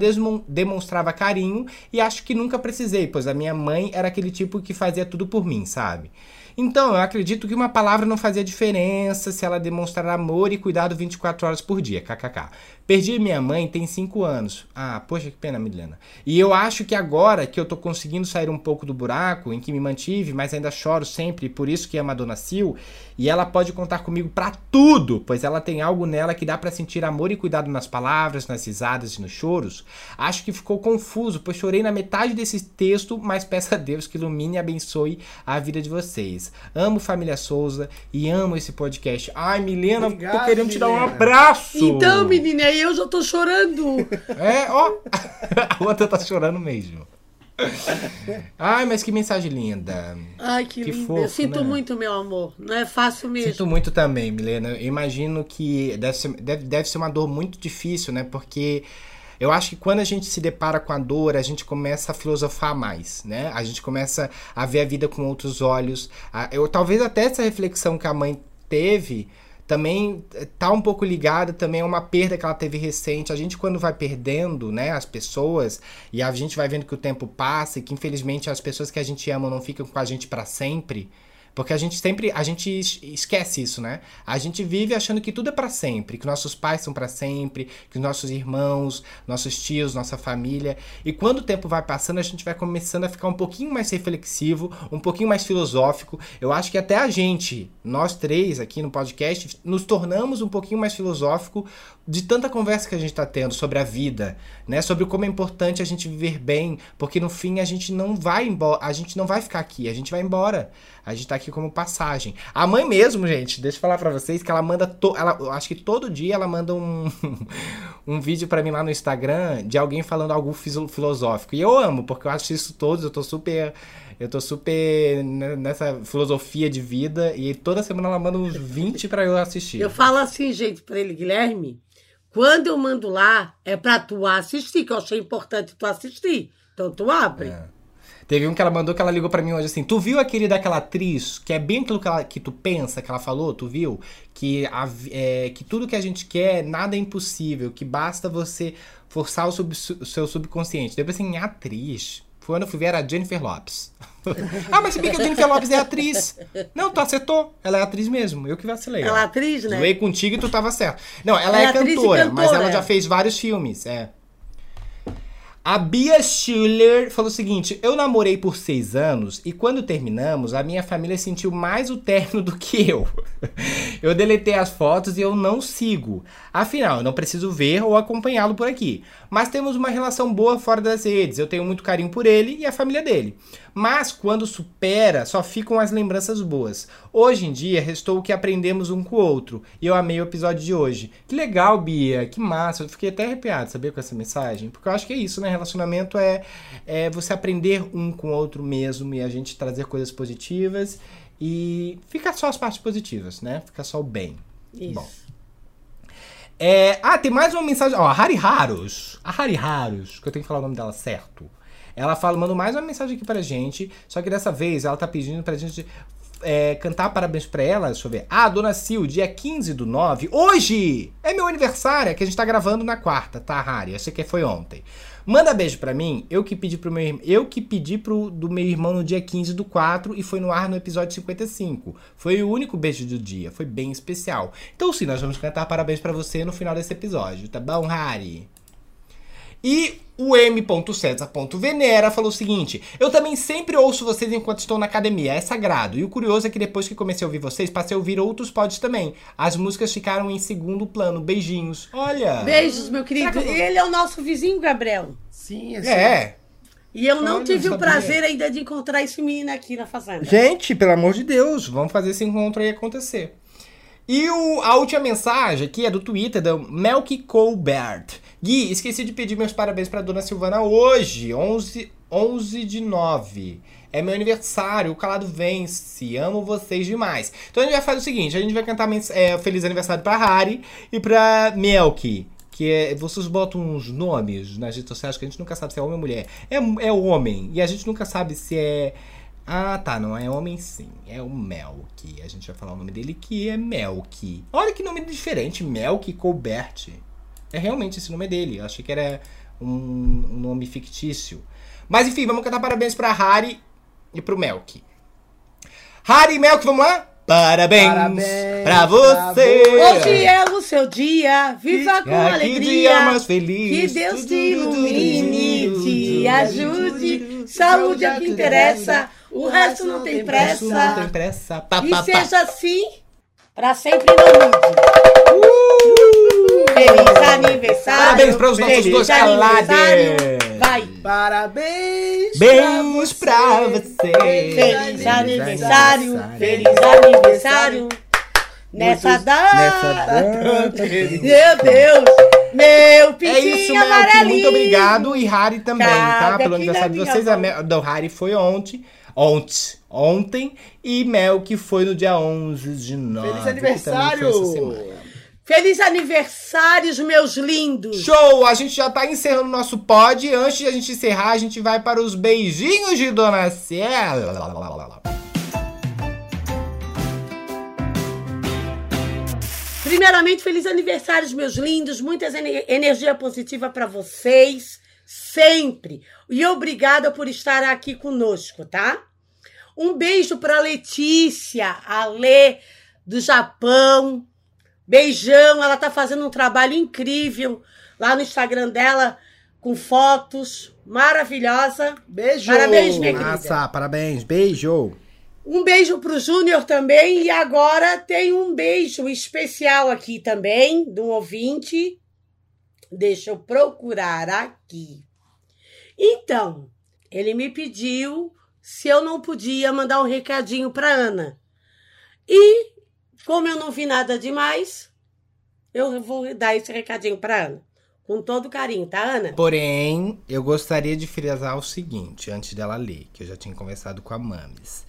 demonstrava carinho e acho que nunca precisei, pois a minha mãe era aquele tipo que fazia tudo por mim, sabe? Então, eu acredito que uma palavra não fazia diferença se ela demonstrar amor e cuidado 24 horas por dia, kkk. Perdi minha mãe tem 5 anos. Ah, poxa, que pena, Milena. E eu acho que agora que eu tô conseguindo sair um pouco do buraco em que me mantive, mas ainda choro sempre, por isso que amo a Dona Sil, e ela pode contar comigo pra tudo, pois ela tem algo nela que dá pra sentir amor e cuidado nas palavras, nas risadas e nos choros. Acho que ficou confuso, pois chorei na metade desse texto, mas peço a Deus que ilumine e abençoe a vida de vocês. Amo Família Souza e amo esse podcast. Ai, Milena, tô Obrigado, querendo te dar um Milena. abraço. Então, menina, eu já tô chorando. É, ó. a outra tá chorando mesmo. Ai, mas que mensagem linda. Ai, que, Que lindo. fofo, eu sinto né? muito, meu amor. Não é fácil mesmo. Sinto muito também, Milena. Eu imagino que deve ser, deve, deve ser uma dor muito difícil, né? Porque eu acho que quando a gente se depara com a dor, a gente começa a filosofar mais, né? A gente começa a ver a vida com outros olhos. Eu, talvez até essa reflexão que a mãe teve também eh, tá um pouco ligada também a uma perda que ela teve recente. A gente quando vai perdendo, né, as pessoas e a gente vai vendo que o tempo passa e que infelizmente as pessoas que a gente ama não ficam com a gente para sempre. Porque a gente sempre, a gente es- esquece isso, né? A gente vive achando que tudo é pra sempre, que nossos pais são pra sempre, que nossos irmãos, nossos tios, nossa família. E quando o tempo vai passando, a gente vai começando a ficar um pouquinho mais reflexivo, um pouquinho mais filosófico. Eu acho que até a gente, nós três aqui no podcast, nos tornamos um pouquinho mais filosófico de tanta conversa que a gente tá tendo sobre a vida, né? Sobre como é importante a gente viver bem, porque no fim a gente não vai embora, a gente não vai ficar aqui, a gente vai embora. A gente tá aqui como passagem. A mãe mesmo, gente, deixa eu falar pra vocês que ela manda. To... Ela, eu acho que todo dia ela manda um, um vídeo pra mim lá no Instagram de alguém falando algo filosófico. E eu amo, porque eu acho isso todos, eu tô super. Eu tô super ne- nessa filosofia de vida. E toda semana ela manda uns 20 pra eu assistir. Eu falo assim, gente, pra ele, Guilherme, quando eu mando lá, é pra tu assistir, que eu achei importante tu assistir. Então tu abre. É. Teve um que ela mandou que ela ligou pra mim hoje assim: Tu viu aquele daquela atriz que é bem aquilo que, ela- que tu pensa que ela falou? Tu viu? Que, a é, que tudo que a gente quer, nada é impossível, que basta você forçar o, sub- o seu subconsciente. Depois assim, atriz. Foi quando eu fui ver era a Jennifer Lopes. ah, mas se bem que a Jennifer Lopes é atriz. Não, tu acertou. Ela é atriz mesmo. Eu que vacilei. Ela é atriz, né? Zoei contigo e tu tava certo. Não, ela Ela é, é e cantora, mas cantora, ela já fez vários filmes, é. A Bia Schiller falou o seguinte: Eu namorei por seis anos e quando terminamos, a minha família sentiu mais o término do que eu. Eu deletei as fotos e eu não sigo. Afinal, eu não preciso ver ou acompanhá-lo por aqui. Mas temos uma relação boa fora das redes. Eu tenho muito carinho por ele e a família dele. Mas quando supera, só ficam as lembranças boas. Hoje em dia, restou o que aprendemos um com o outro. E eu amei o episódio de hoje. Que legal, Bia. Que massa. Eu fiquei até arrepiado, saber com essa mensagem. Porque eu acho que é isso, né? Relacionamento é, é você aprender um com o outro mesmo e a gente trazer coisas positivas. E fica só as partes positivas, né? Fica só o bem. Isso. Bom. É, ah, tem mais uma mensagem. Ó, a Hari Haros. A Hari Haros, que eu tenho que falar o nome dela certo. Ela fala, mandou mais uma mensagem aqui pra gente. Só que dessa vez ela tá pedindo pra gente é, cantar parabéns pra ela. Deixa eu ver. Ah, Dona Sil, dia 15 do 9. Hoje! É meu aniversário, é que a gente tá gravando na quarta, tá, Hari? Eu sei que foi ontem. Manda beijo pra mim. Eu que pedi pro meu. Eu que pedi pro do meu irmão no dia 15 do 4 e foi no ar no episódio 55. Foi o único beijo do dia. Foi bem especial. Então sim, nós vamos cantar parabéns pra você no final desse episódio, tá bom, Hari? E o M.César.Venera falou o seguinte: Eu também sempre ouço vocês enquanto estou na academia, é sagrado. E o curioso é que depois que comecei a ouvir vocês, passei a ouvir outros pods também. As músicas ficaram em segundo plano. Beijinhos. Olha. Beijos, meu querido. Ele é o nosso vizinho, Gabriel. Sim, assim. É. E eu não Olha, tive o prazer ainda de encontrar esse menino aqui na fazenda. Gente, pelo amor de Deus, vamos fazer esse encontro aí acontecer. E o- a última mensagem aqui é do Twitter, da Melky Colbert. Gui, esqueci de pedir meus parabéns pra dona Silvana hoje, 11, 11 de 9. É meu aniversário, o calado vence. Amo vocês demais. Então a gente vai fazer o seguinte: a gente vai cantar é, feliz aniversário pra Hari e pra Melky. Que é, vocês botam uns nomes nas redes sociais que a gente nunca sabe se é homem ou mulher. É, é homem. E a gente nunca sabe se é. Ah, tá, não é homem sim. É o Melk. A gente vai falar o nome dele que é Melk. Olha que nome diferente, Melk Colbert. É realmente esse nome dele. Eu achei que era um, um nome fictício. Mas enfim, vamos cantar parabéns pra Hari e pro Melk. Hari e Melk, vamos lá? Parabéns, Parabéns pra você. Hoje é o seu dia, viva com Ah, que alegria. dia mais feliz. Que Deus te ilumine, te ajude. Saúde é o que interessa, o resto não tem Isso não tem pressa. pressa. Pá, E pá, pá. seja assim, pra sempre não mude. Feliz aniversário. Parabéns para os nossos dois calades. Vai. Parabéns! Beijo pra você. Feliz aniversário, feliz aniversário. Nessa data. Nessa data. Meu Deus, meu É pintinho isso, Melk. amarelinho. Muito obrigado. E Harry também, tá? Cabe Pelo aqui aniversário de vocês. Mel... Não, Harry foi ontem. Ontem. Ontem. E Melk foi no dia 11 de novembro. Feliz aniversário! Feliz aniversário, meus lindos. Show! A gente já tá encerrando o nosso pod. Antes de a gente encerrar, a gente vai para os beijinhos de Dona Ciela. Primeiramente, feliz aniversário, meus lindos. Muita ener- energia positiva para vocês, sempre. E obrigada por estar aqui conosco, tá? Um beijo para Letícia, a Lê do Japão. Beijão, ela tá fazendo um trabalho incrível lá no Instagram dela com fotos maravilhosa. Beijo! Parabéns, minha querida. Massa, parabéns. Beijo. Um beijo pro Júnior também. E agora tem um beijo especial aqui também, de um ouvinte. Deixa eu procurar aqui. Então, ele me pediu se eu não podia mandar um recadinho pra Ana. E, como eu não vi nada demais, eu vou dar esse recadinho pra Ana. Com todo carinho, tá, Ana? Porém, eu gostaria de frisar o seguinte, antes dela ler, que eu já tinha conversado com a Mames.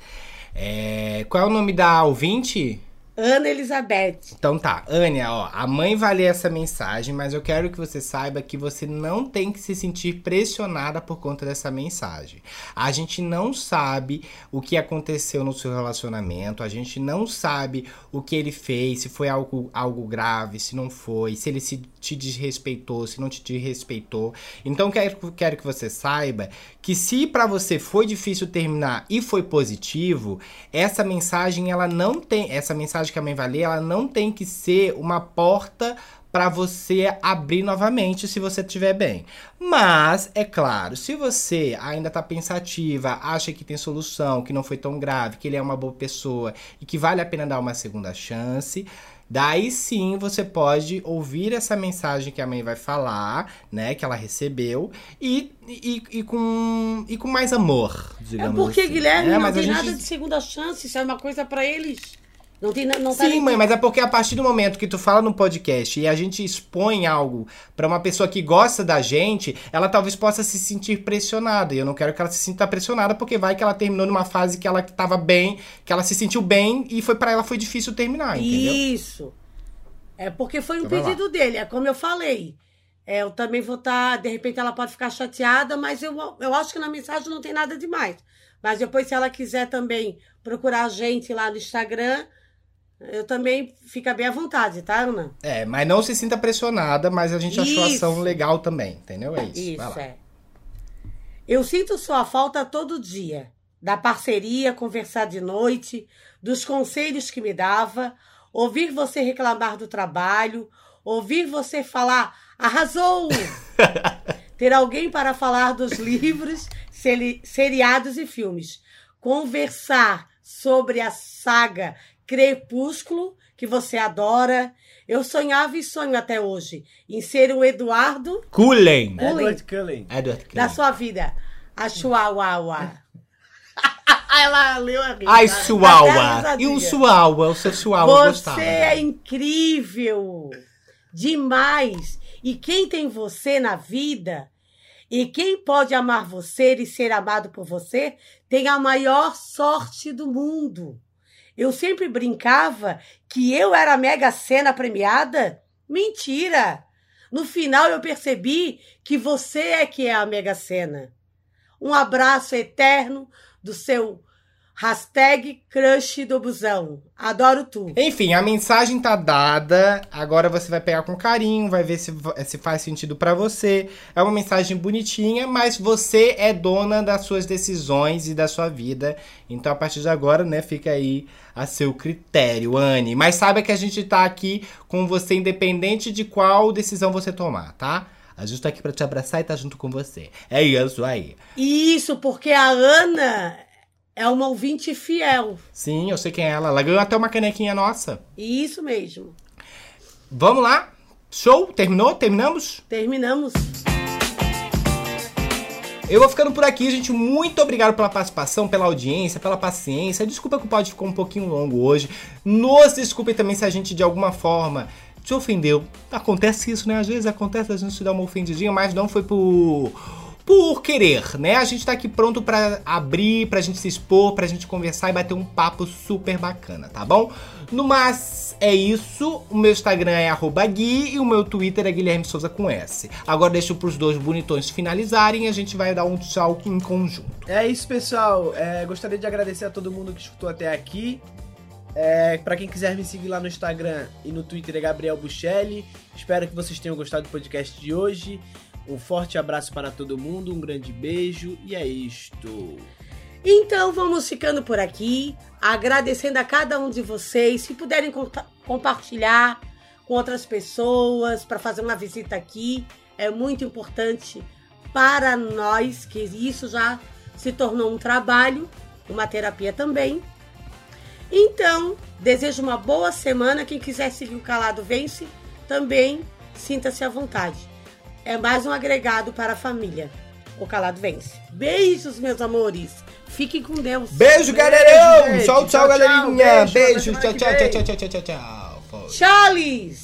É, Qual é o nome da ouvinte? Ana Elizabeth. Então tá, Ania, ó, a mãe vai ler essa mensagem, mas eu quero que você saiba que você não tem que se sentir pressionada por conta dessa mensagem. A gente não sabe o que aconteceu no seu relacionamento, a gente não sabe o que ele fez, se foi algo, algo grave, se não foi, se ele se te desrespeitou, se não te desrespeitou. Então quero, quero que você saiba que se pra você foi difícil terminar e foi positivo, essa mensagem ela não tem, essa mensagem que a mãe vai ler, ela não tem que ser uma porta pra você abrir novamente se você estiver bem. Mas, é claro, se você ainda tá pensativa, acha que tem solução, que não foi tão grave, que ele é uma boa pessoa e que vale a pena dar uma segunda chance, Daí sim você pode ouvir essa mensagem que a mãe vai falar, né? Que ela recebeu, e, e, e com, e com mais amor, É digamos porque, assim. Guilherme, É, não tem gente- nada de segunda chance. Isso é uma coisa pra eles. Não tem não tá Sim, nem- mãe, mas é porque a partir do momento que tu fala no podcast e a gente expõe algo pra uma pessoa que gosta da gente, ela talvez possa se sentir pressionada. E eu não quero que ela se sinta pressionada, porque vai que ela terminou numa fase que ela tava bem, que ela se sentiu bem e foi para ela foi difícil terminar, entendeu? Isso. É porque foi um Então pedido dele, é como eu falei. É, eu também vou estar, de repente ela pode ficar chateada, mas eu, eu acho que na mensagem não tem nada demais. Mas depois, se ela quiser também procurar a gente lá no Instagram, eu também fica bem à vontade, tá, Ana? É, mas não se sinta pressionada, mas a gente achou a ação legal também, entendeu? É isso. Isso, é. Eu sinto sua falta todo dia. Da parceria, conversar de noite, dos conselhos que me dava, ouvir você reclamar do trabalho, ouvir você falar, arrasou! Ter alguém para falar dos livros, seri- seriados e filmes. Conversar sobre a saga Crepúsculo, que você adora. Eu sonhava e sonho até hoje em ser o Eduardo Cullen. Edward Cullen. Edward da Cullen. sua vida. A Chihuahua. Ela leu a rima. Ai, Até a Suawa. risadinha. E um Suawa, o seu eu Você gostava. é incrível. Demais. E quem tem você na vida e quem pode amar você e ser amado por você tem a maior sorte do mundo. Eu sempre brincava que eu era a mega cena premiada. Mentira! No final eu percebi que você é que é a mega cena. Um abraço eterno do seu hashtag crush do busão. Adoro tu. Enfim, a mensagem tá dada. Agora você vai pegar com carinho, vai ver se, se faz sentido pra você. É uma mensagem bonitinha, mas você é dona das suas decisões e da sua vida. Então, a partir de agora, né, fica aí a seu critério, Anne. Mas saiba que a gente tá aqui com você, independente de qual decisão você tomar, tá? A gente tá aqui pra te abraçar e tá junto com você. É isso aí. Isso, porque a Ana é uma ouvinte fiel. Sim, eu sei quem é ela. Ela ganhou até uma canequinha nossa. Isso mesmo. Vamos lá? Show? Terminou? Terminamos? Terminamos. Eu vou ficando por aqui, gente. Muito obrigado pela participação, pela audiência, pela paciência. Desculpa que o pod ficou um pouquinho longo hoje. Nos desculpe também se a gente de alguma forma te ofendeu. Acontece isso, né? Às vezes acontece a gente dar uma ofendidinha, mas não foi por por querer, né? A gente tá aqui pronto pra abrir, pra gente se expor, pra gente conversar e bater um papo super bacana, tá bom? No mas é isso. O meu Instagram é Gui e o meu Twitter é Guilherme Souza com S. Agora deixo pros dois bonitões finalizarem e a gente vai dar um tchau em conjunto. É isso, pessoal. É, gostaria de agradecer a todo mundo que escutou até aqui. É, para quem quiser me seguir lá no Instagram e no Twitter é Gabriel Buchelli. Espero que vocês tenham gostado do podcast de hoje. Um forte abraço para todo mundo, um grande beijo e é isto. Então vamos ficando por aqui, agradecendo a cada um de vocês. Se puderem compartilhar com outras pessoas para fazer uma visita aqui, é muito importante para nós, que isso já se tornou um trabalho, uma terapia também. Então, desejo uma boa semana. Quem quiser seguir o Calado Vence, também sinta-se à vontade. É mais um agregado para a família. O Calado Vence. Beijos, meus amores. Fiquem com Deus. Beijo, gente. Tchau, tchau, galerinha! Beijo, tchau, tchau, tchau, tchau, tchau, tchau, tchau. Charles!